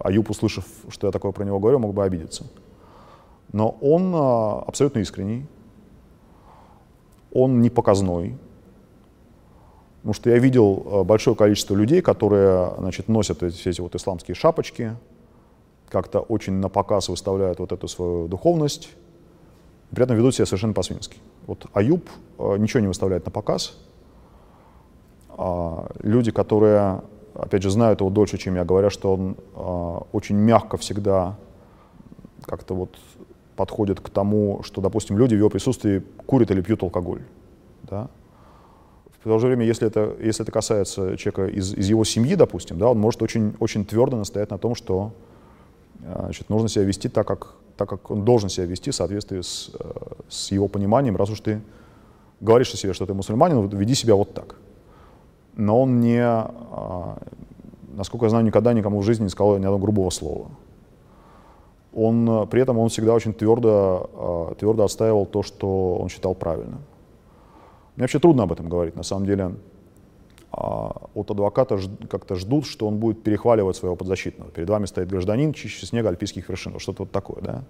Аюб, услышав, что я такое про него говорю, мог бы обидеться. Но он а, абсолютно искренний, он не показной, потому что я видел а, большое количество людей, которые значит, носят эти, все эти вот исламские шапочки, как-то очень на показ выставляют вот эту свою духовность, при этом ведут себя совершенно по-свински. Вот Аюб ничего не выставляет на показ. Люди, которые, опять же, знают его дольше, чем я, говорят, что он очень мягко всегда как-то вот подходит к тому, что, допустим, люди в его присутствии курят или пьют алкоголь. Да? В то же время, если это, если это касается человека из, из его семьи, допустим, да, он может очень, очень твердо настоять на том, что значит, нужно себя вести так как, так как он должен себя вести в соответствии с, э, с его пониманием, раз уж ты говоришь о себе, что ты мусульманин, веди себя вот так. Но он не, а, насколько я знаю, никогда никому в жизни не сказал ни одного грубого слова. Он, э, при этом он всегда очень твердо, а, твердо отстаивал то, что он считал правильным. Мне вообще трудно об этом говорить. На самом деле а, от адвоката как-то ждут, что он будет перехваливать своего подзащитного. Перед вами стоит гражданин, чище снега альпийских вершин, что-то вот такое, да.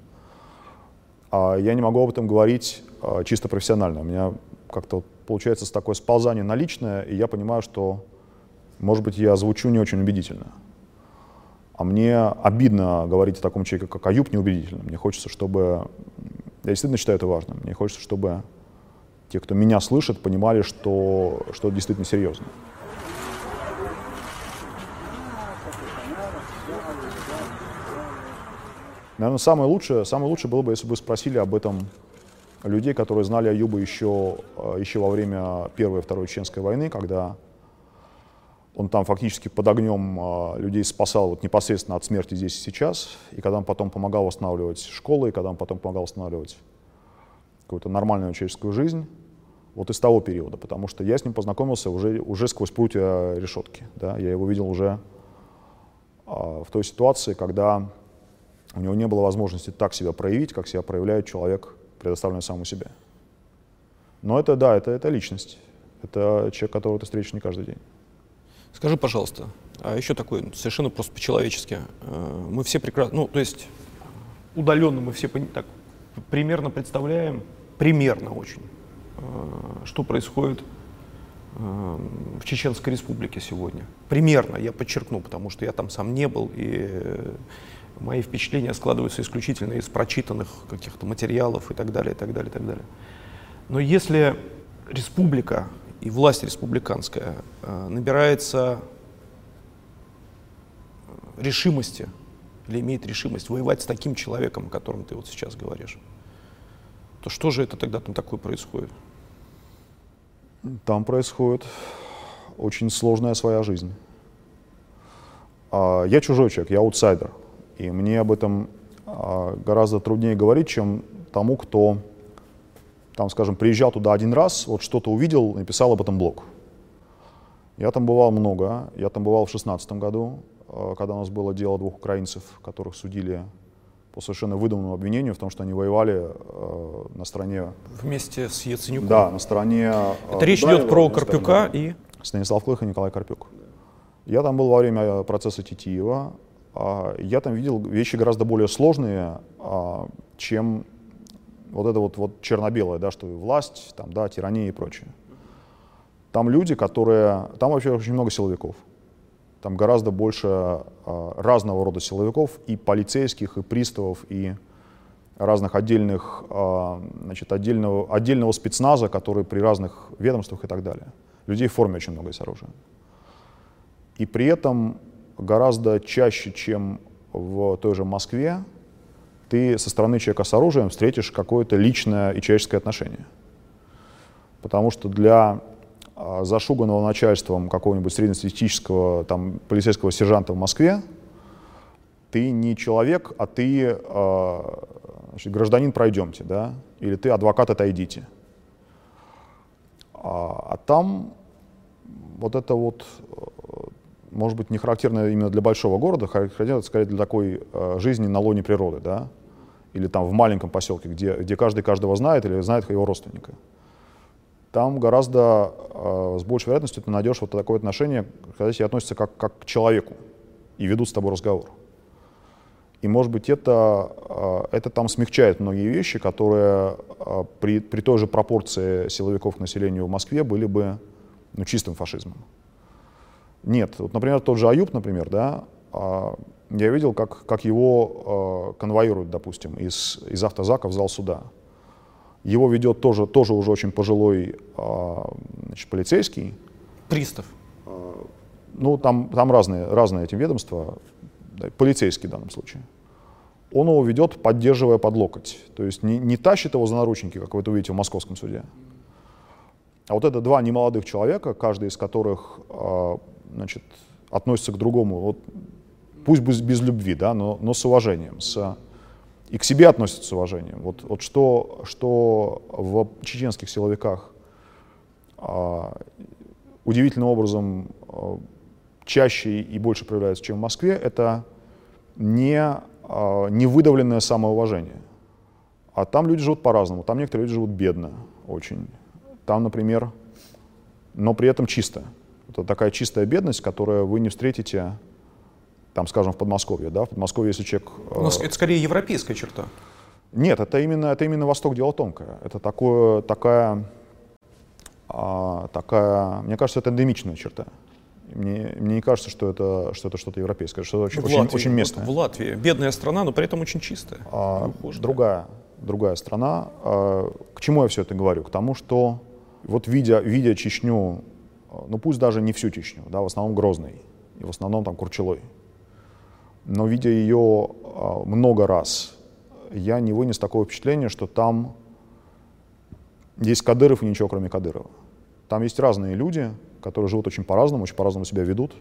А я не могу об этом говорить а, чисто профессионально. У меня как-то вот получается такое сползание на личное, и я понимаю, что, может быть, я звучу не очень убедительно. А мне обидно говорить о таком человеке, как Аюб, неубедительно. Мне хочется, чтобы... Я действительно считаю это важным. Мне хочется, чтобы те, кто меня слышит, понимали, что, что это действительно серьезно. Наверное, самое лучшее, самое лучшее было бы, если бы спросили об этом людей, которые знали Аюба еще, э, еще во время Первой и Второй Чеченской войны, когда он там фактически под огнем э, людей спасал вот непосредственно от смерти здесь и сейчас, и когда он потом помогал восстанавливать школы, и когда он потом помогал восстанавливать какую-то нормальную человеческую жизнь, вот из того периода, потому что я с ним познакомился уже, уже сквозь прутья решетки. Да? Я его видел уже а, в той ситуации, когда у него не было возможности так себя проявить, как себя проявляет человек, предоставленный самому себе. Но это, да, это, это личность. Это человек, которого ты встретишь не каждый день. Скажи, пожалуйста, а еще такой, совершенно просто по-человечески. Э, мы все прекрасно, ну, то есть удаленно мы все так примерно представляем, примерно очень, э, что происходит э, в Чеченской Республике сегодня. Примерно, я подчеркну, потому что я там сам не был, и мои впечатления складываются исключительно из прочитанных каких-то материалов и так далее, и так далее, и так далее. Но если республика и власть республиканская э, набирается решимости или имеет решимость воевать с таким человеком, о котором ты вот сейчас говоришь, то что же это тогда там такое происходит? Там происходит очень сложная своя жизнь. А, я чужой человек, я аутсайдер. И мне об этом а, гораздо труднее говорить, чем тому, кто, там, скажем, приезжал туда один раз, вот что-то увидел, написал об этом блог. Я там бывал много. Я там бывал в 2016 году, а, когда у нас было дело двух украинцев, которых судили по совершенно выдуманному обвинению в том, что они воевали э, на стороне... Вместе с Яценюком? Да, на стороне... Это речь идет про Карпюка и... Станислав Клых и Николай Карпюк. Я там был во время процесса Титиева. А, я там видел вещи гораздо более сложные, а, чем вот это вот, вот черно-белое, да, что власть, там, да, тирания и прочее. Там люди, которые... Там вообще очень много силовиков. Там гораздо больше а, разного рода силовиков, и полицейских, и приставов, и разных отдельных, значит, отдельного, отдельного спецназа, которые при разных ведомствах и так далее. Людей в форме очень много и с оружием. И при этом гораздо чаще, чем в той же Москве, ты со стороны человека с оружием встретишь какое-то личное и человеческое отношение. Потому что для а, зашуганного начальством какого-нибудь среднестатистического там, полицейского сержанта в Москве ты не человек, а ты э, значит, гражданин пройдемте, да, или ты адвокат отойдите. А, а там вот это вот может быть, не характерно именно для большого города, характерно скорее для такой э, жизни на лоне природы, да, или там в маленьком поселке, где, где каждый каждого знает или знает его родственника. Там гораздо э, с большей вероятностью ты найдешь вот такое отношение, когда тебе относятся как, как к человеку и ведут с тобой разговор. И, может быть, это, э, это там смягчает многие вещи, которые э, при, при той же пропорции силовиков к населению в Москве были бы ну, чистым фашизмом. Нет. Вот, например, тот же Аюб, например, да, а, я видел, как, как его э, конвоируют, допустим, из, из автозака в зал суда. Его ведет тоже, тоже уже очень пожилой э, значит, полицейский. Пристав. Ну, там, там разные, разные эти ведомства, полицейский в данном случае. Он его ведет, поддерживая под локоть. То есть не, не тащит его за наручники, как вы это увидите в московском суде. А вот это два немолодых человека, каждый из которых значит, относится к другому, вот, пусть без, любви, да, но, но с уважением, с, и к себе относятся с уважением. Вот, вот что, что в чеченских силовиках а, удивительным образом а, чаще и больше проявляется, чем в Москве, это не, а, не выдавленное самоуважение. А там люди живут по-разному. Там некоторые люди живут бедно очень. Там, например, но при этом чисто. Это такая чистая бедность, которую вы не встретите, там, скажем, в Подмосковье. Да? В Подмосковье, если человек... У нас это скорее европейская черта. Нет, это именно, это именно Восток дело тонкое. Это такое, такая, а, такая, мне кажется, это эндемичная черта. Мне, мне не кажется, что это, что это что-то европейское, что это очень, очень, Латвии, очень местное. Вот в Латвии бедная страна, но при этом очень чистая. А, другая, другая страна. А, к чему я все это говорю? К тому, что вот видя, видя Чечню, ну пусть даже не всю Чечню, да, в основном Грозный, и в основном там Курчелой, но видя ее а, много раз, я не вынес такого впечатления, что там есть Кадыров и ничего кроме Кадырова. Там есть разные люди, которые живут очень по-разному, очень по-разному себя ведут.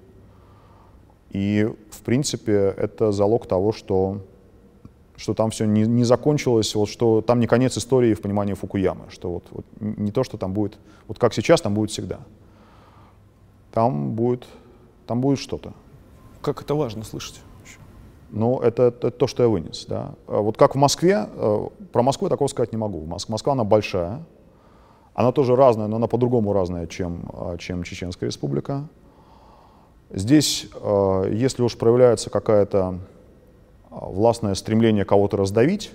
И, в принципе, это залог того, что, что там все не, не закончилось, вот, что там не конец истории в понимании Фукуямы, что вот, вот не то, что там будет, вот как сейчас, там будет всегда. Там будет, там будет что-то. Как это важно слышать. Ну, это, это то, что я вынес. Да. А вот как в Москве, э, про Москву я такого сказать не могу. Москва, она большая, она тоже разная, но она по-другому разная, чем, а, чем Чеченская республика. Здесь, а, если уж проявляется какое-то а, властное стремление кого-то раздавить,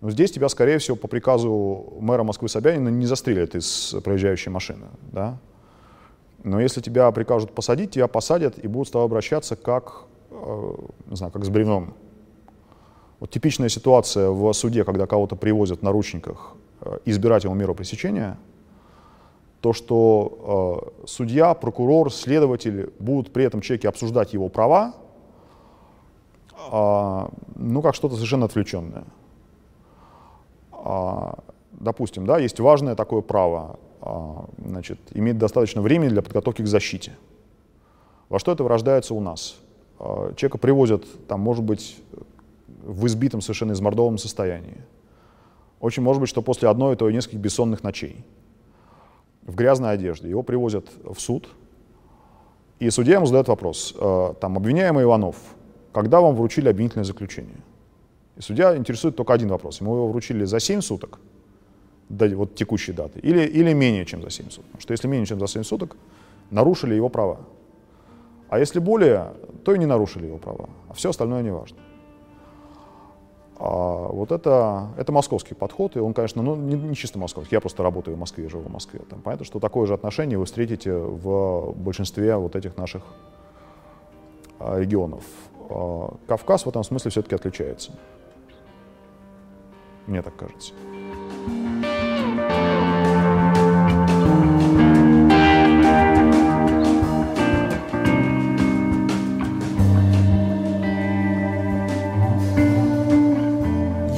но здесь тебя, скорее всего, по приказу мэра Москвы Собянина не застрелят из проезжающей машины. Да? Но если тебя прикажут посадить, тебя посадят и будут с тобой обращаться как, не знаю, как с бревном. Вот типичная ситуация в суде, когда кого-то привозят в наручниках Э, избирать ему меру пресечения, то, что э, судья, прокурор, следователь будут при этом человеке обсуждать его права, э, ну, как что-то совершенно отвлеченное. Э, допустим, да, есть важное такое право, э, значит, иметь достаточно времени для подготовки к защите. Во что это вырождается у нас? Э, человека привозят, там, может быть, в избитом совершенно измордованном состоянии. Очень может быть, что после одной, то и нескольких бессонных ночей. В грязной одежде. Его привозят в суд, и судья ему задает вопрос, э, там, обвиняемый Иванов, когда вам вручили обвинительное заключение? И судья интересует только один вопрос, ему его вручили за 7 суток, до вот текущей даты, или, или менее чем за 7 суток. Потому что если менее чем за 7 суток, нарушили его права. А если более, то и не нарушили его права, а все остальное не важно. А вот это, это московский подход, и он, конечно, ну, не, не чисто московский, я просто работаю в Москве, живу в Москве. Там, понятно, что такое же отношение вы встретите в большинстве вот этих наших а, регионов. А, Кавказ в этом смысле все-таки отличается. Мне так кажется.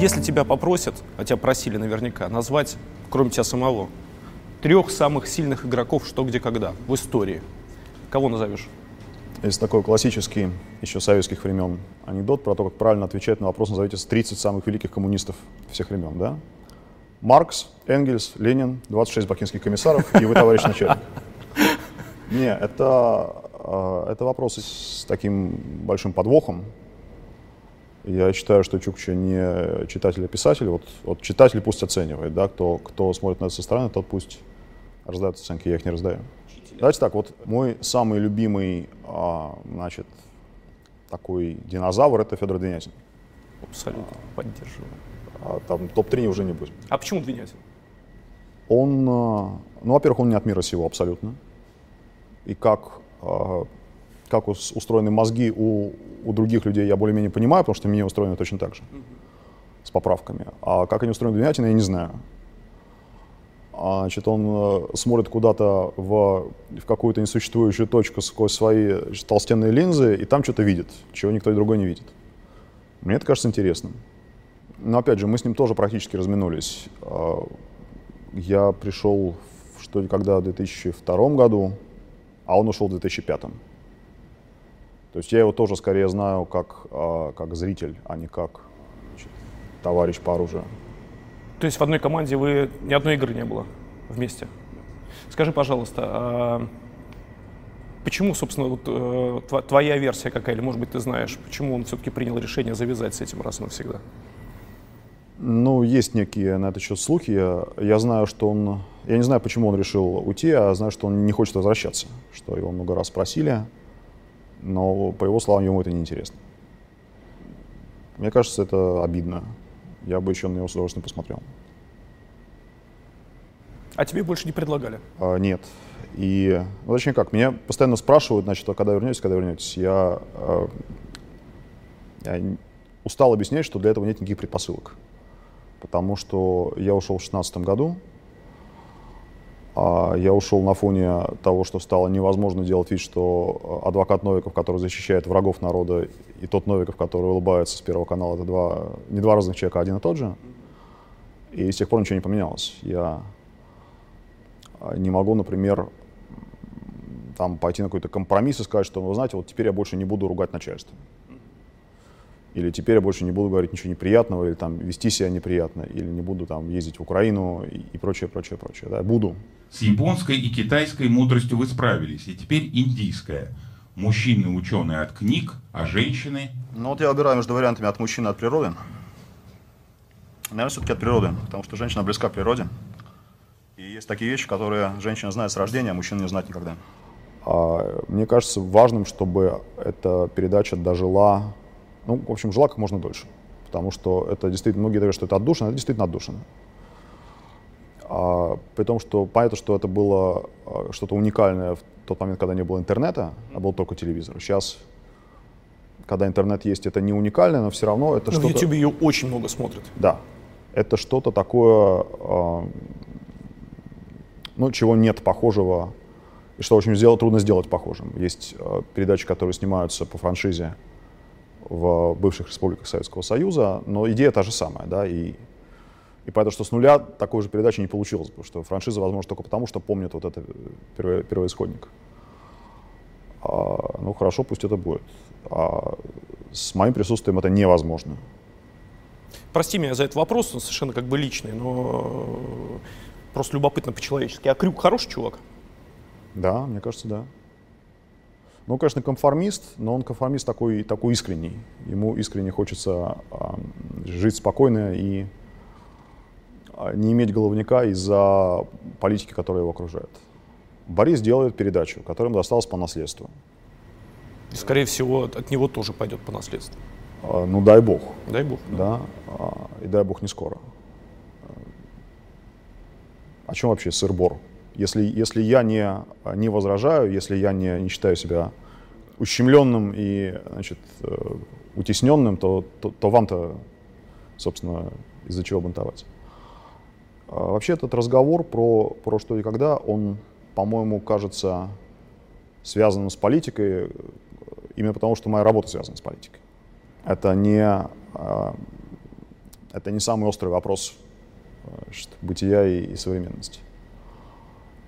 Если тебя попросят, а тебя просили наверняка, назвать, кроме тебя самого, трех самых сильных игроков «Что, где, когда» в истории, кого назовешь? Есть такой классический, еще советских времен, анекдот про то, как правильно отвечать на вопрос «Назовите 30 самых великих коммунистов всех времен», да? Маркс, Энгельс, Ленин, 26 бакинских комиссаров и вы, товарищ начальник. Не, это, э, это вопросы с таким большим подвохом, я считаю, что Чукча не читатель, а писатель. Вот, вот читатель пусть оценивает, да, кто, кто смотрит на это со стороны, тот пусть раздает оценки, я их не раздаю. Давайте так, вот мой самый любимый, а, значит, такой динозавр — это Федор Двинятин. Абсолютно, поддерживаю. А, там топ-3 уже не будет. А почему Двинятин? Он, а, ну, во-первых, он не от мира сего абсолютно. И как а, как устроены мозги у, у других людей, я более-менее понимаю, потому что меня устроены точно так же, с поправками. А как они устроены Двинятина, я не знаю. А, значит, он э, смотрит куда-то в, в какую-то несуществующую точку сквозь свои толстенные линзы, и там что-то видит, чего никто другой не видит. Мне это кажется интересным. Но опять же, мы с ним тоже практически разминулись. А, я пришел, что ли, когда в 2002 году, а он ушел в 2005. То есть я его тоже скорее знаю как, а, как зритель, а не как значит, товарищ по оружию. То есть в одной команде вы ни одной игры не было вместе? Скажи, пожалуйста, а почему, собственно, вот, э, твоя версия какая, или, может быть, ты знаешь, почему он все-таки принял решение завязать с этим раз и навсегда? Ну, есть некие на это счет слухи. Я, я знаю, что он... Я не знаю, почему он решил уйти, а знаю, что он не хочет возвращаться. Что его много раз просили, но, по его словам, ему это неинтересно. Мне кажется, это обидно. Я бы еще на него с удовольствием посмотрел. А тебе больше не предлагали? А, нет. И, ну, точнее как, меня постоянно спрашивают, значит, а когда вернетесь, когда вернетесь. Я, э, я устал объяснять, что для этого нет никаких предпосылок потому что я ушел в 2016 году, я ушел на фоне того, что стало невозможно делать вид, что адвокат Новиков, который защищает врагов народа, и тот Новиков, который улыбается с Первого канала, это два, не два разных человека, а один и тот же. И с тех пор ничего не поменялось. Я не могу, например, там пойти на какой-то компромисс и сказать, что, вы знаете, вот теперь я больше не буду ругать начальство или теперь я больше не буду говорить ничего неприятного, или там вести себя неприятно, или не буду там ездить в Украину и, и прочее, прочее, прочее. Да, буду. С японской и китайской мудростью вы справились, и теперь индийская. Мужчины ученые от книг, а женщины... Ну вот я выбираю между вариантами от мужчины от природы. Наверное, все-таки от природы, потому что женщина близка к природе. И есть такие вещи, которые женщина знает с рождения, а мужчина не знает никогда. А, мне кажется важным, чтобы эта передача дожила ну, в общем, жила как можно дольше. Потому что это действительно, многие говорят, что это отдушина, это действительно отдушина. А, при том, что понятно, что это было а, что-то уникальное в тот момент, когда не было интернета, а был только телевизор. Сейчас, когда интернет есть, это не уникально, но все равно это что-то... в YouTube ее очень много смотрят. Да. Это что-то такое, а, ну, чего нет похожего, и что, общем, сделать, трудно сделать похожим. Есть а, передачи, которые снимаются по франшизе, в бывших республиках Советского Союза, но идея та же самая, да, и, и поэтому, что с нуля такой же передачи не получилось, потому что франшиза возможно только потому, что помнят вот это перво, первоисходник. А, ну хорошо, пусть это будет. А с моим присутствием это невозможно. Прости меня за этот вопрос, он совершенно как бы личный, но просто любопытно по-человечески. А Крюк хороший чувак? Да, мне кажется, да. Ну, конечно, конформист, но он конформист такой, такой искренний. Ему искренне хочется а, жить спокойно и а, не иметь головника из-за политики, которая его окружает. Борис делает передачу, которая ему досталась по наследству. И, скорее всего, от него тоже пойдет по наследству. А, ну, дай бог. Дай бог. Да. да и дай бог не скоро. О чем вообще сыр-бор? Если, если я не, не возражаю, если я не, не считаю себя ущемленным и значит, э, утесненным, то, то, то вам-то, собственно, из-за чего бунтовать. А вообще этот разговор про, про что и когда, он, по-моему, кажется связанным с политикой, именно потому что моя работа связана с политикой. Это не, а, это не самый острый вопрос значит, бытия и, и современности.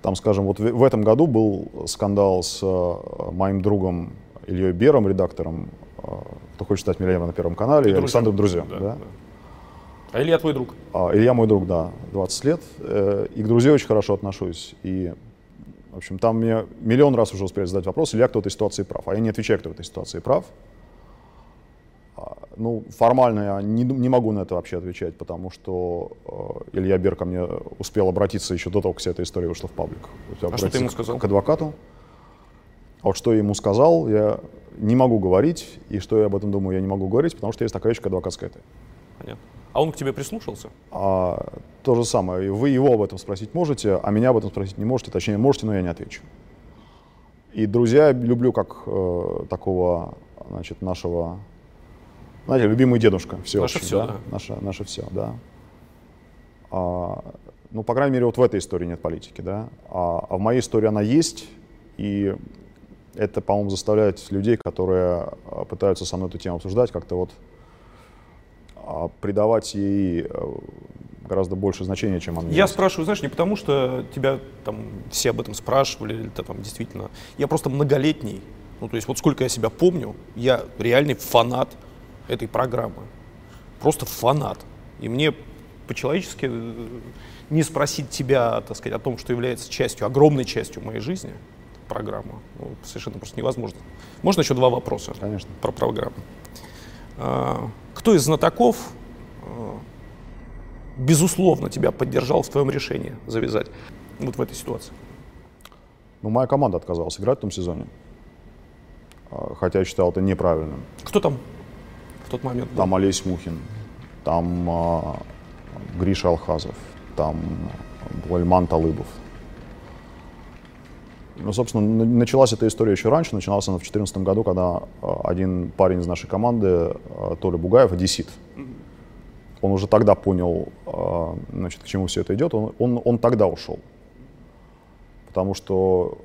Там, скажем, вот в, этом году был скандал с э, моим другом Ильей Бером, редактором э, «Кто хочет стать миллионером» на Первом канале, и, и Александром Друзьям. Да, да? Да. А Илья твой друг? А, Илья мой друг, да, 20 лет. Э, и к друзьям очень хорошо отношусь. И, в общем, там мне миллион раз уже успели задать вопрос, Илья, кто в этой ситуации прав. А я не отвечаю, кто в этой ситуации прав. Ну, формально я не, не могу на это вообще отвечать, потому что э, Илья Бер ко мне успел обратиться еще до того, как вся эта история вышла в паблик. А что ты ему сказал? К адвокату. А вот что я ему сказал, я не могу говорить, и что я об этом думаю, я не могу говорить, потому что есть такая вещь, как адвокатская тайна. Понятно. А он к тебе прислушался? А, то же самое. Вы его об этом спросить можете, а меня об этом спросить не можете. Точнее, можете, но я не отвечу. И друзья люблю как э, такого, значит, нашего знаете, любимый дедушка. Все, наше все, да? да. Наше, наше все, да. А, ну, по крайней мере, вот в этой истории нет политики, да. А, а в моей истории она есть, и это, по-моему, заставляет людей, которые а, пытаются со мной эту тему обсуждать, как-то вот а, придавать ей э, гораздо больше значения, чем она Я есть. спрашиваю, знаешь, не потому, что тебя там все об этом спрашивали, или ты там действительно... Я просто многолетний, ну, то есть вот сколько я себя помню, я реальный фанат этой программы. Просто фанат. И мне по-человечески э, не спросить тебя, так сказать, о том, что является частью, огромной частью моей жизни, программа, ну, совершенно просто невозможно. Можно еще два вопроса Конечно. про программу? А, Кто из знатоков, а, безусловно, тебя поддержал в твоем решении завязать вот в этой ситуации? Ну, моя команда отказалась играть в том сезоне. А, Хотя я считал это неправильным. Кто там в тот момент был? Там Олесь Мухин, там а, Гриша Алхазов, там Вальман Талыбов. Ну, собственно, началась эта история еще раньше. Началась она в 2014 году, когда а, один парень из нашей команды, а, Толя Бугаев, одессит, он уже тогда понял, а, значит, к чему все это идет. Он, он, он тогда ушел. Потому что,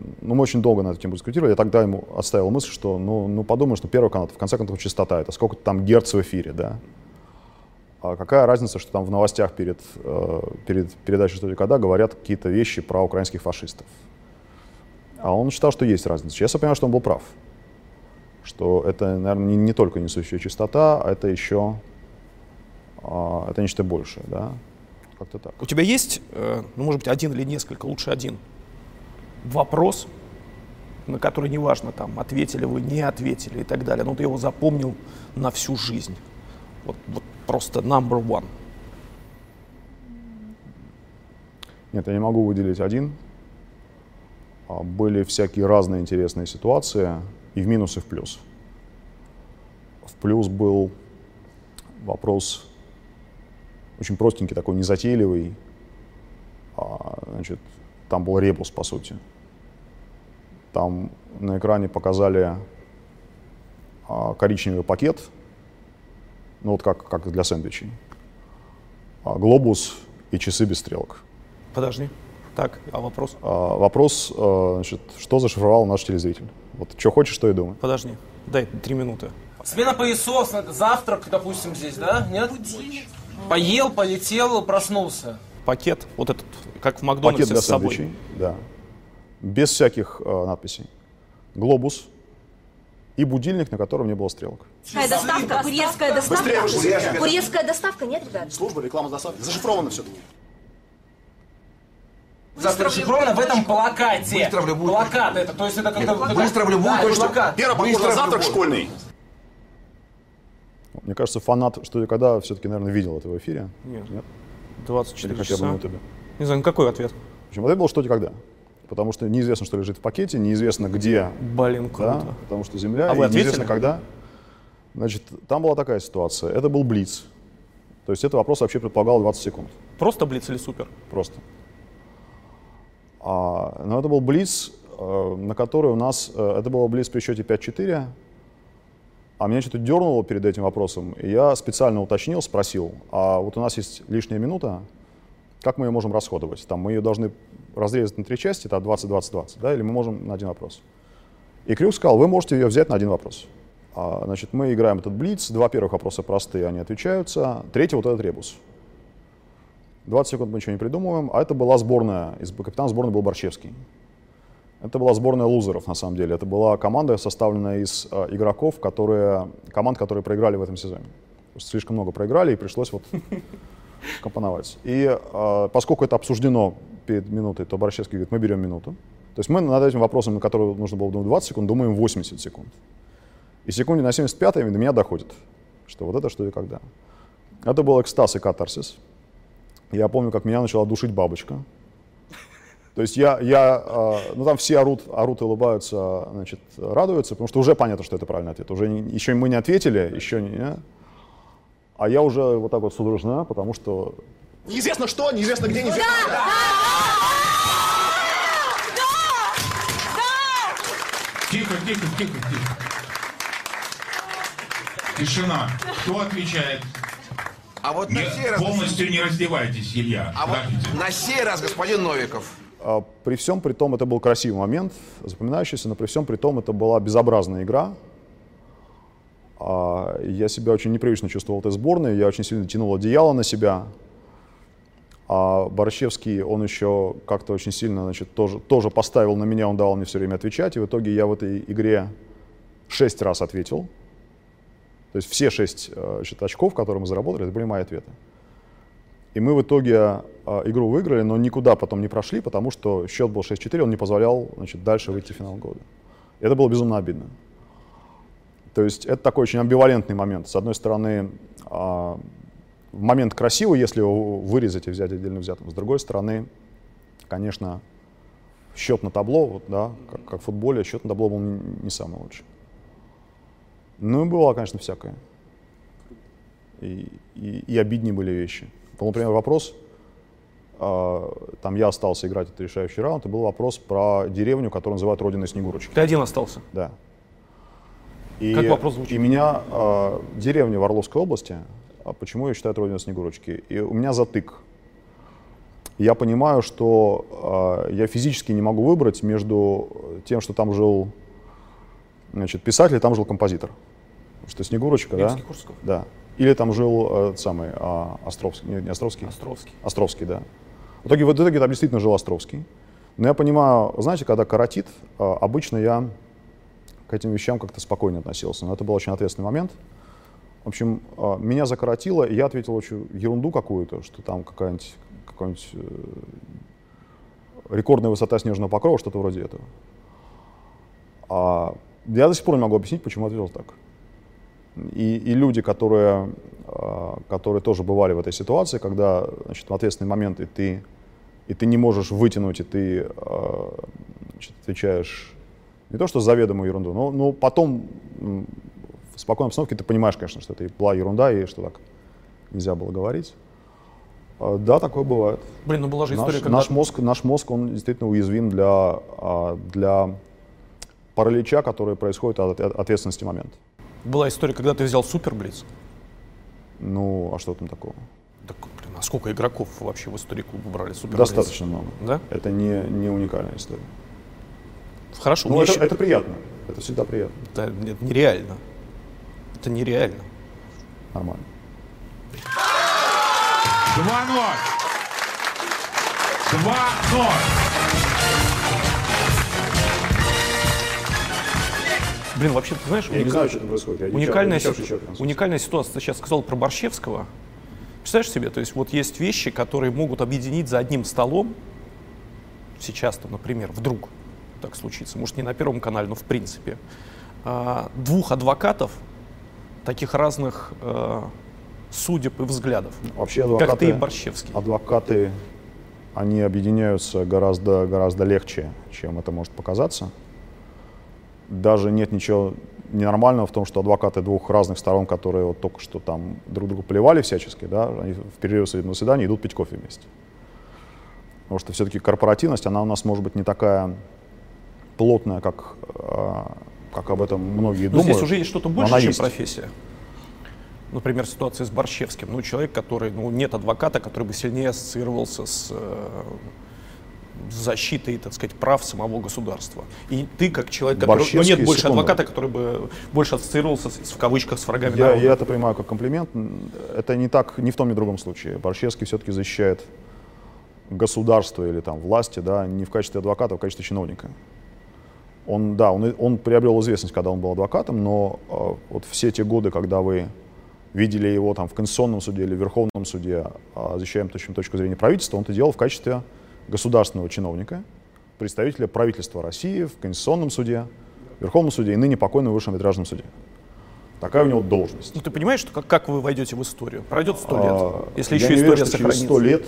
э, ну, мы очень долго на эту тему дискутировали. Я тогда ему оставил мысль, что, ну, ну подумай, что первый канал, в конце концов, частота. Это сколько там герц в эфире, да? А какая разница, что там в новостях перед, э, перед передачей «Что когда» говорят какие-то вещи про украинских фашистов? А он считал, что есть разница. Сейчас я понимаю, что он был прав. Что это, наверное, не, не только несущая чистота, а это еще а, это нечто большее, да? Как-то так. У тебя есть, э, ну, может быть, один или несколько, лучше один, вопрос, на который неважно, там, ответили вы, не ответили и так далее, но ты его запомнил на всю жизнь. Вот, вот просто number one. Нет, я не могу выделить один. А, Были всякие разные интересные ситуации, и в минус, и в плюс. В плюс был вопрос очень простенький, такой незатейливый. А, Значит, там был ребус, по сути. Там на экране показали а, коричневый пакет, ну вот как, как для сэндвичей, а, глобус и часы без стрелок. Подожди. Так, а вопрос? А, Вопрос, а, значит, что зашифровал наш телезритель? Вот что хочешь, то и думай. Подожди. Дай три минуты. Смена поясов, на- завтрак, допустим, здесь, да? Нет? Поел, полетел, проснулся. Пакет, вот этот, как в Пакет Макдональдсе для с собой. сэндвичей, да. Без всяких а, надписей. Глобус и будильник, на котором не было стрелок. Курьерская доставка, курьерская доставка. Курьерская доставка, нет, ребят? Служба реклама доставки. Зашифровано все-таки. Зашифровано в этом плакате. Быстро в любую Плакат это, то есть это как-то... Быстро в любую Да, это точку. плакат. Первый Быстро на завтрак школьный. Мне кажется, фанат «Что и когда» все-таки, наверное, видел это в эфире. Нет. Нет? 24 Или хотя бы часа. на ютубе. Не знаю, ну какой ответ? В общем, ответ был «Что и когда». Потому что неизвестно, что лежит в пакете, неизвестно, где, Блин, да, круто. потому что Земля, А вы неизвестно, ответили? когда. Значит, там была такая ситуация. Это был Блиц. То есть этот вопрос вообще предполагал 20 секунд. Просто блиц или супер? Просто. А, но это был Блиц, э, на который у нас... э, это было Блиц при счете 5-4. А меня что-то дернуло перед этим вопросом. И я специально уточнил, спросил, а вот у нас есть лишняя минута, как мы ее можем расходовать? Там мы ее должны разрезать на три части, это 20-20-20, да, или мы можем на один вопрос? И Крюк сказал, вы можете ее взять на один вопрос. А, значит, мы играем этот блиц, два первых вопроса простые, они отвечаются, третий вот этот ребус. 20 секунд мы ничего не придумываем, а это была сборная, капитан сборной был Борщевский. Это была сборная лузеров, на самом деле. Это была команда, составленная из э, игроков, которые, команд, которые проиграли в этом сезоне. Слишком много проиграли, и пришлось вот компоновать. И э, поскольку это обсуждено перед минутой, то Борщевский говорит, мы берем минуту. То есть мы над этим вопросом, на который нужно было думать 20 секунд, думаем 80 секунд. И секунде на 75 до меня доходит, что вот это что и когда. Это был экстаз и катарсис. Я помню, как меня начала душить бабочка. То есть я, я э, ну там все орут, орут и улыбаются, значит, радуются, потому что уже понятно, что это правильный ответ. Уже не- еще мы не ответили, еще не, не. А я уже вот так вот судорожно, потому что Неизвестно что, неизвестно где, неизвестно когда. Тихо, тихо, тихо, тихо. Тишина. Кто отвечает? А вот Не- на сей раз... полностью не раздевайтесь, Илья. А вот Подождите. на сей раз, господин Новиков, А, При всем при том, это был красивый момент, запоминающийся, но при всем при том, это была безобразная игра. А, Я себя очень непривычно чувствовал в этой сборной, я очень сильно тянул одеяло на себя. А Борщевский, он еще как-то очень сильно, значит, тоже, тоже поставил на меня, он давал мне все время отвечать, и в итоге я в этой игре шесть раз ответил. То есть все шесть э, значит, очков, которые мы заработали, это были мои ответы. И мы в итоге э, игру выиграли, но никуда потом не прошли, потому что счет был 6-4, он не позволял значит, дальше выйти в финал года. И это было безумно обидно. То есть это такой очень амбивалентный момент. С одной стороны, а, момент красивый, если его вырезать и взять отдельно взятым. С другой стороны, конечно, счет на табло, вот, да, как, как в футболе, счет на табло был не, не самый лучший. Ну и бывало, конечно, всякое. И, и, и обиднее были вещи. Был, например, вопрос, э, там я остался играть этот решающий раунд, и был вопрос про деревню, которую называют Родиной Снегурочки. Ты один остался? Да. И, Как вопрос звучит? И меня э, деревня в Орловской области, почему ее считают Родиной Снегурочки? И у меня затык. Я понимаю, что э, я физически не могу выбрать между тем, что там жил значит, писатель, и там жил композитор. Что Снегурочка, да? Римский-Корсаков? Да. Или там жил э, самый а, Островский, не, не Островский? Островский. Островский, да. В итоге, в итоге там действительно жил Островский. Но я понимаю, знаете, когда коротит, а, обычно я к этим вещам как-то спокойно относился. Но это был очень ответственный момент. В общем, а, меня закоротило, и я ответил очень ерунду какую-то, что там какая-нибудь какая-нибудь, э, рекордная высота снежного покрова, что-то вроде этого. А я до сих пор не могу объяснить, почему ответил так. И, и люди, которые, а, которые тоже бывали в этой ситуации, когда значит, в ответственный момент и ты, и ты не можешь вытянуть, и ты а, значит, отвечаешь не то что заведомую ерунду, но, но потом в спокойной обстановке ты понимаешь, конечно, что это и была ерунда, и что так нельзя было говорить. А, Да, такое бывает. Блин, ну была же Наш, история, когда... наш мозг, наш мозг, он действительно уязвим для, а, для паралича, который происходит от от ответственности момента. Была история, когда ты взял Суперблиц. Ну, а что там такого? Так, блин, а сколько игроков вообще в истории клуба брали Суперблиц? Достаточно много. Да? Это не, не уникальная история. Хорошо. Ну, это, еще- это приятно. Это всегда приятно. Это нет, нереально. Это нереально. Нормально. 2-0. 2-0. Блин, вообще, ты знаешь, Я не знаю, что там происходит. Я уникальная, читал- си- сейчас. уникальная ситуация. Ты сейчас сказал про Борщевского. Представляешь себе, то есть вот есть вещи, которые могут объединить за одним столом, сейчас там, например, вдруг так случится, может не на Первом канале, но в принципе, а, двух адвокатов, таких разных э, судеб и взглядов, Вообще как адвокаты, ты и Борщевский. адвокаты, они объединяются гораздо, гораздо легче, чем это может показаться. Даже нет ничего ненормального в том, что адвокаты двух разных сторон, которые вот только что там друг друга плевали всячески, да, они в перерыв судебного заседания идут пить кофе вместе. Потому что все-таки корпоративность, она у нас может быть не такая плотная, как, э, как об этом многие Но думают. здесь уже есть что-то но больше, чем есть. профессия. Например, ситуация с Борщевским. Ну, человек, который, ну, нет адвоката, который бы сильнее ассоциировался с э, защитой, так сказать, прав самого государства. И ты, как человек, который, ну, нет больше секунду. адвоката, который бы больше ассоциировался, с, в кавычках, с врагами Я, народа. я это понимаю как комплимент. Это не так, ни в том, ни в другом случае. Борщевский все-таки защищает государство или там власти, да, не в качестве адвоката, а в качестве чиновника. Он, да, он, он приобрел известность, когда он был адвокатом, но э, вот все те годы, когда вы видели его там в Конституционном суде или в Верховном суде, э, защищаем точно точку зрения правительства, он это делал в качестве государственного чиновника, представителя правительства России в Конституционном суде, Верховном суде и ныне покойном Высшем арбитражном суде. Такая у него должность. Ну, ты понимаешь, что как, как вы войдете в историю? Пройдет сто лет, А, если еще история уверен, что через сохранится. сто лет,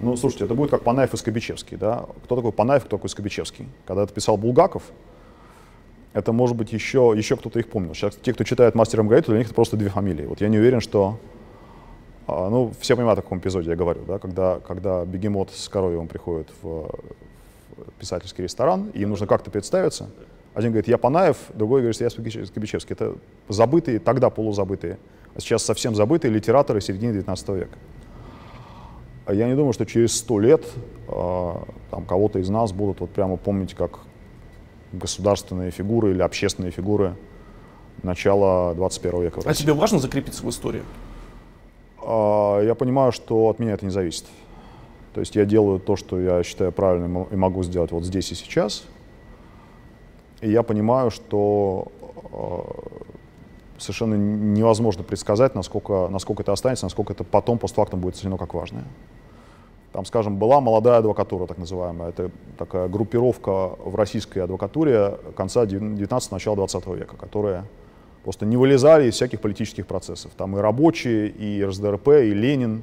ну, слушайте, это будет как Панаев и Скобичевский, да? Кто такой Панаев, кто такой Скобичевский? Когда это писал Булгаков, это, может быть, еще, еще кто-то их помнил. Сейчас те, кто читает «Мастера Маргариту», для них это просто две фамилии. Вот я не уверен, что... а, ну, все понимают, о каком эпизоде я говорю, да? Когда, когда бегемот с Коровьевым приходит в, в писательский ресторан, и им нужно как-то представиться. Один говорит, я Панаев, другой говорит, я Скобичев- Скобичевский. Это забытые, тогда полузабытые, а сейчас совсем забытые литераторы середины 19 века. А Я не думаю, что через сто лет э, там кого-то из нас будут вот прямо помнить как государственные фигуры или общественные фигуры начала 21 века. А тебе важно закрепиться в истории? А, Я понимаю, что от меня это не зависит. То есть я делаю то, что я считаю правильным и могу сделать вот здесь и сейчас. И я понимаю, что э, совершенно невозможно предсказать, насколько, насколько это останется, насколько это потом постфактум будет оценено как важное. Там, скажем, была молодая адвокатура, так называемая. Это такая группировка в российской адвокатуре конца 19 начала 20 века, которая просто не вылезали из всяких политических процессов. Там и рабочие, и РСДРП, и Ленин.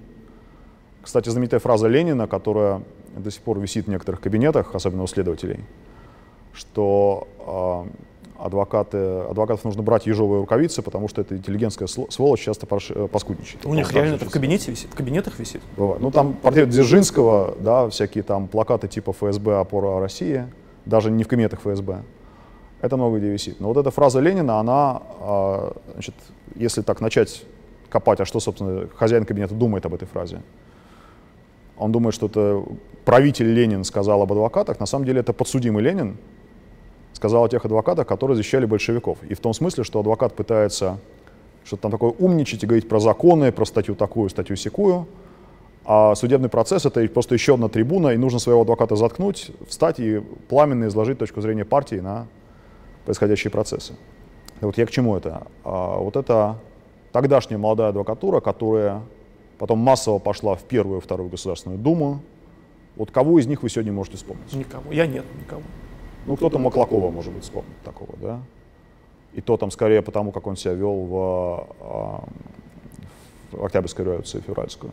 Кстати, знаменитая фраза Ленина, которая до сих пор висит в некоторых кабинетах, особенно у следователей, что э, адвокаты, адвокатов нужно брать ежовые рукавицы, потому что эта интеллигентская сволочь часто парш- э, паскудничает. У них реально это в кабинете висит, в кабинетах висит. Бывает. Ну, там портрет Дзержинского, да, всякие там плакаты типа ФСБ «Опора России», даже не в кабинетах ФСБ. Это много где висит. Но вот эта фраза Ленина, она, а, значит, если так начать копать, а что, собственно, хозяин кабинета думает об этой фразе? Он думает, что это правитель Ленин сказал об адвокатах. На самом деле это подсудимый Ленин сказал о тех адвокатах, которые защищали большевиков. И в том смысле, что адвокат пытается что-то там такое умничать и говорить про законы, про статью такую, статью секую, а судебный процесс — это просто еще одна трибуна, и нужно своего адвоката заткнуть, встать и пламенно изложить точку зрения партии на происходящие процессы. И вот я к чему это? А, вот это тогдашняя молодая адвокатура, которая потом массово пошла в первую и вторую Государственную Думу. Вот кого из них вы сегодня можете вспомнить? Никого. Я нет, никого. Ну, кто-то Маклакова, может быть, вспомнит такого, да? И то там скорее потому, как он себя вел в, а, в Октябрьской революции, февральскую.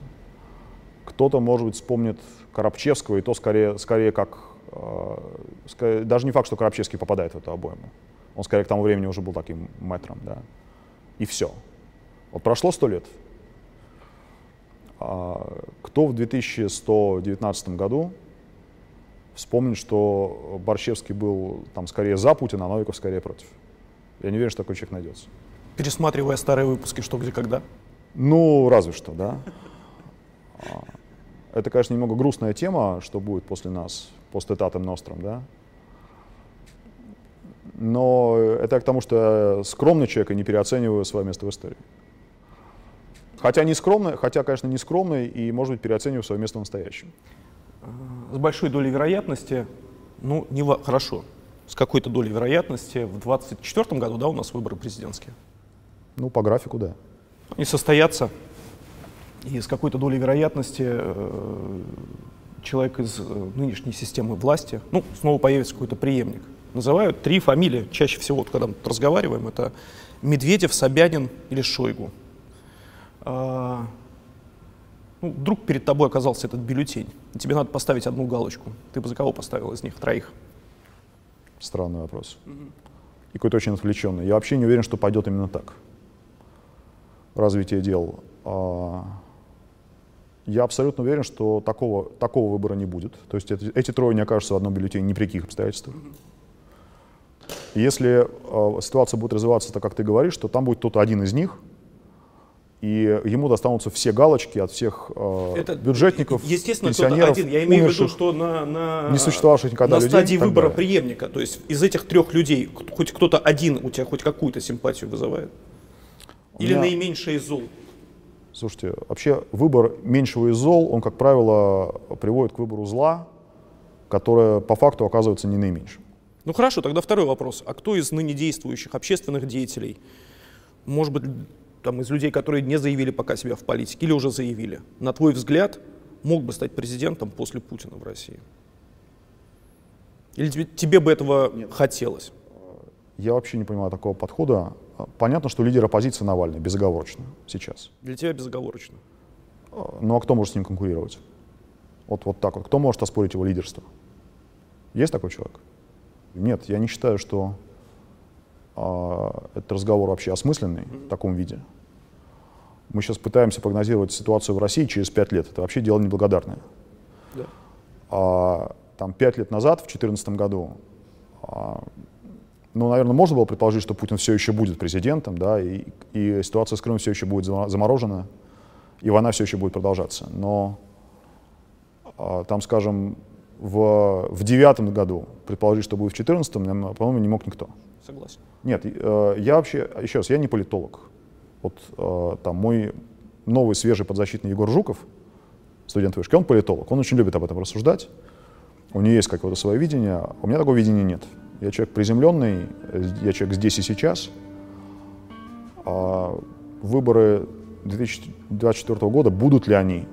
Кто-то, может быть, вспомнит Коробчевского, и то скорее, скорее как... а, скорее- даже не факт, что Коробчевский попадает в эту обойму. Он скорее к тому времени уже был таким мэтром, да. И все. Вот прошло сто лет. А, кто в 2119 году вспомнит, что Борщевский был там скорее за Путина, а Новиков скорее против. Я не уверен, что такой человек найдется. Пересматривая старые выпуски «Что, где, когда». Ну, разве что, да. А, Это, конечно, немного грустная тема, что будет после нас, после Татем Ностром, да. Но это я к тому, что я скромный человек и не переоцениваю свое место в истории. Хотя не скромный, хотя, конечно, не скромный и, может быть, переоцениваю свое место в настоящем. С большой долей вероятности, ну, не во- хорошо, с какой-то долей вероятности в 2024 году, да, у нас выборы президентские. Ну, по графику, да. Они состоятся, и с какой-то долей вероятности э, человек из э, нынешней системы власти, ну, снова появится какой-то преемник. Называют три фамилии, чаще всего, вот, когда мы разговариваем, это Медведев, Собянин или Шойгу. А, ну, вдруг перед тобой оказался этот бюллетень, и тебе надо поставить одну галочку. Ты бы за кого поставил из них троих? Странный вопрос. И какой-то очень отвлеченный. Я вообще не уверен, что пойдет именно так. Развитие дел. А, Я абсолютно уверен, что такого, такого выбора не будет. То есть эти, эти трое не окажутся в одном бюллетене ни при каких обстоятельствах. Если э, ситуация будет развиваться так, как ты говоришь, то там будет кто-то один из них, и ему достанутся все галочки от всех э, бюджетников, Естественно, пенсионеров, один. Я имею в виду, умерших. что на, на, не существовавших никогда на людей стадии выбора далее. преемника. То есть из этих трех людей хоть кто-то один у тебя хоть какую-то симпатию вызывает? Или меня- наименьшее из зол? Слушайте, вообще выбор меньшего из зол, он, как правило, приводит к выбору зла, которое по факту оказывается не наименьшим. Ну хорошо, тогда второй вопрос. А кто из ныне действующих общественных деятелей, может быть, там, из людей, которые не заявили пока себя в политике или уже заявили, на твой взгляд, мог бы стать президентом после Путина в России? Или тебе, тебе бы этого хотелось? Я вообще не понимаю такого подхода. Понятно, что лидер оппозиции Навальный, безоговорочно, сейчас. Для тебя безоговорочно. Ну а кто может с ним конкурировать? Вот, вот так вот. Кто может оспорить его лидерство? Есть такой человек? Нет, я не считаю, что а, этот разговор вообще осмысленный в таком виде. Мы сейчас пытаемся прогнозировать ситуацию в России через пять лет. Это вообще дело неблагодарное. Да. А, там пять лет назад, в 2014 году, а, ну, наверное, можно было предположить, что Путин все еще будет президентом, да, и, и ситуация с Крымом все еще будет заморожена, и война все еще будет продолжаться. Но а, там, скажем, в, в девятом году предположить, что будет в 2014, по-моему, не мог никто. Согласен. Нет, э, я вообще, еще раз, я не политолог. Вот э, там мой новый свежий подзащитный Егор Жуков, студент вышки, он политолог, он очень любит об этом рассуждать. У него есть какое-то свое видение, у меня такого видения нет. Я человек приземленный, я человек здесь и сейчас. а, выборы 2024 года, будут ли они.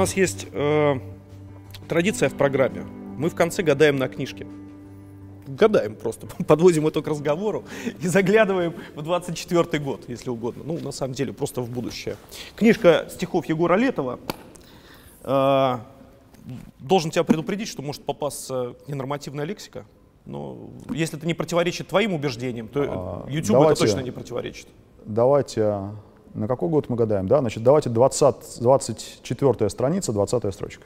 Нас есть э, традиция в программе. Мы в конце гадаем на книжке. Гадаем просто, подводим это к разговору и заглядываем в 24 год, если угодно. Ну, на самом деле, просто в будущее. Книжка стихов Егора Летова. Э, должен тебя предупредить, что может попасться ненормативная лексика. Но если это не противоречит твоим убеждениям, то А, YouTube давайте- это точно не противоречит. Давайте, а, на какой год мы гадаем? Да, значит, давайте 20, 24 страница, 20 строчка.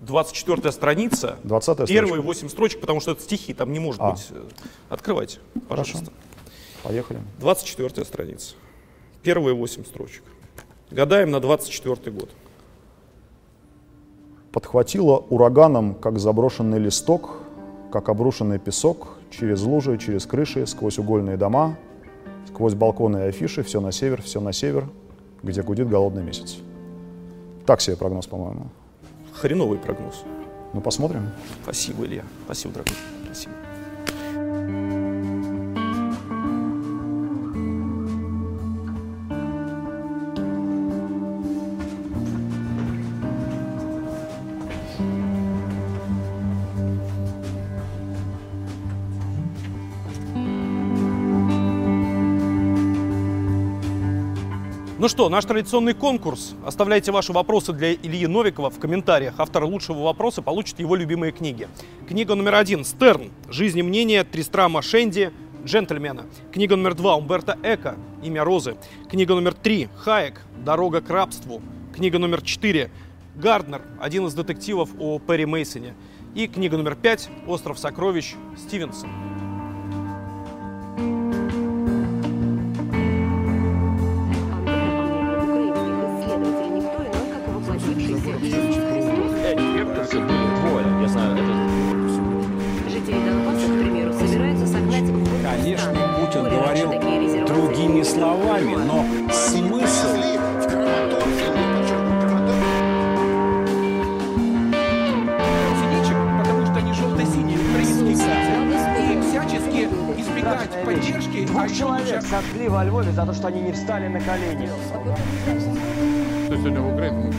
24 страница, 20 первые строчка. 8 строчек, потому что это стихи, там не может А. быть. э, Открывайте, пожалуйста. Поехали. 24 страница. Первые 8 строчек. Гадаем на 24 год. Подхватило ураганом, как заброшенный листок, как обрушенный песок, через лужи, через крыши, сквозь угольные дома, сквозь балконы и афиши, все на север, все на север, где гудит голодный месяц. Так себе прогноз, по-моему. Хреновый прогноз. Ну, посмотрим. Спасибо, Илья. Спасибо, дорогой. Спасибо. Что, наш традиционный конкурс. Оставляйте ваши вопросы для Ильи Новикова в комментариях. Автор лучшего вопроса получит его любимые книги. Книга номер один «Стерн. Жизнь и мнение Тристрама Шенди. Джентльмена». Книга номер два Умберто Эко «Имя Розы». Книга номер три Хаек «Дорога к рабству». Книга номер четыре Гарднер, один из детективов о Перри Мейсоне. И книга номер пять «Остров сокровищ» Стивенсон. Словами, но смысл синичек, потому что они желто-синие украинские граждане. И всячески избегать поддержки, а Двух человек сожгли во Львове за то, что они не встали на колени. Кто сегодня в Украине?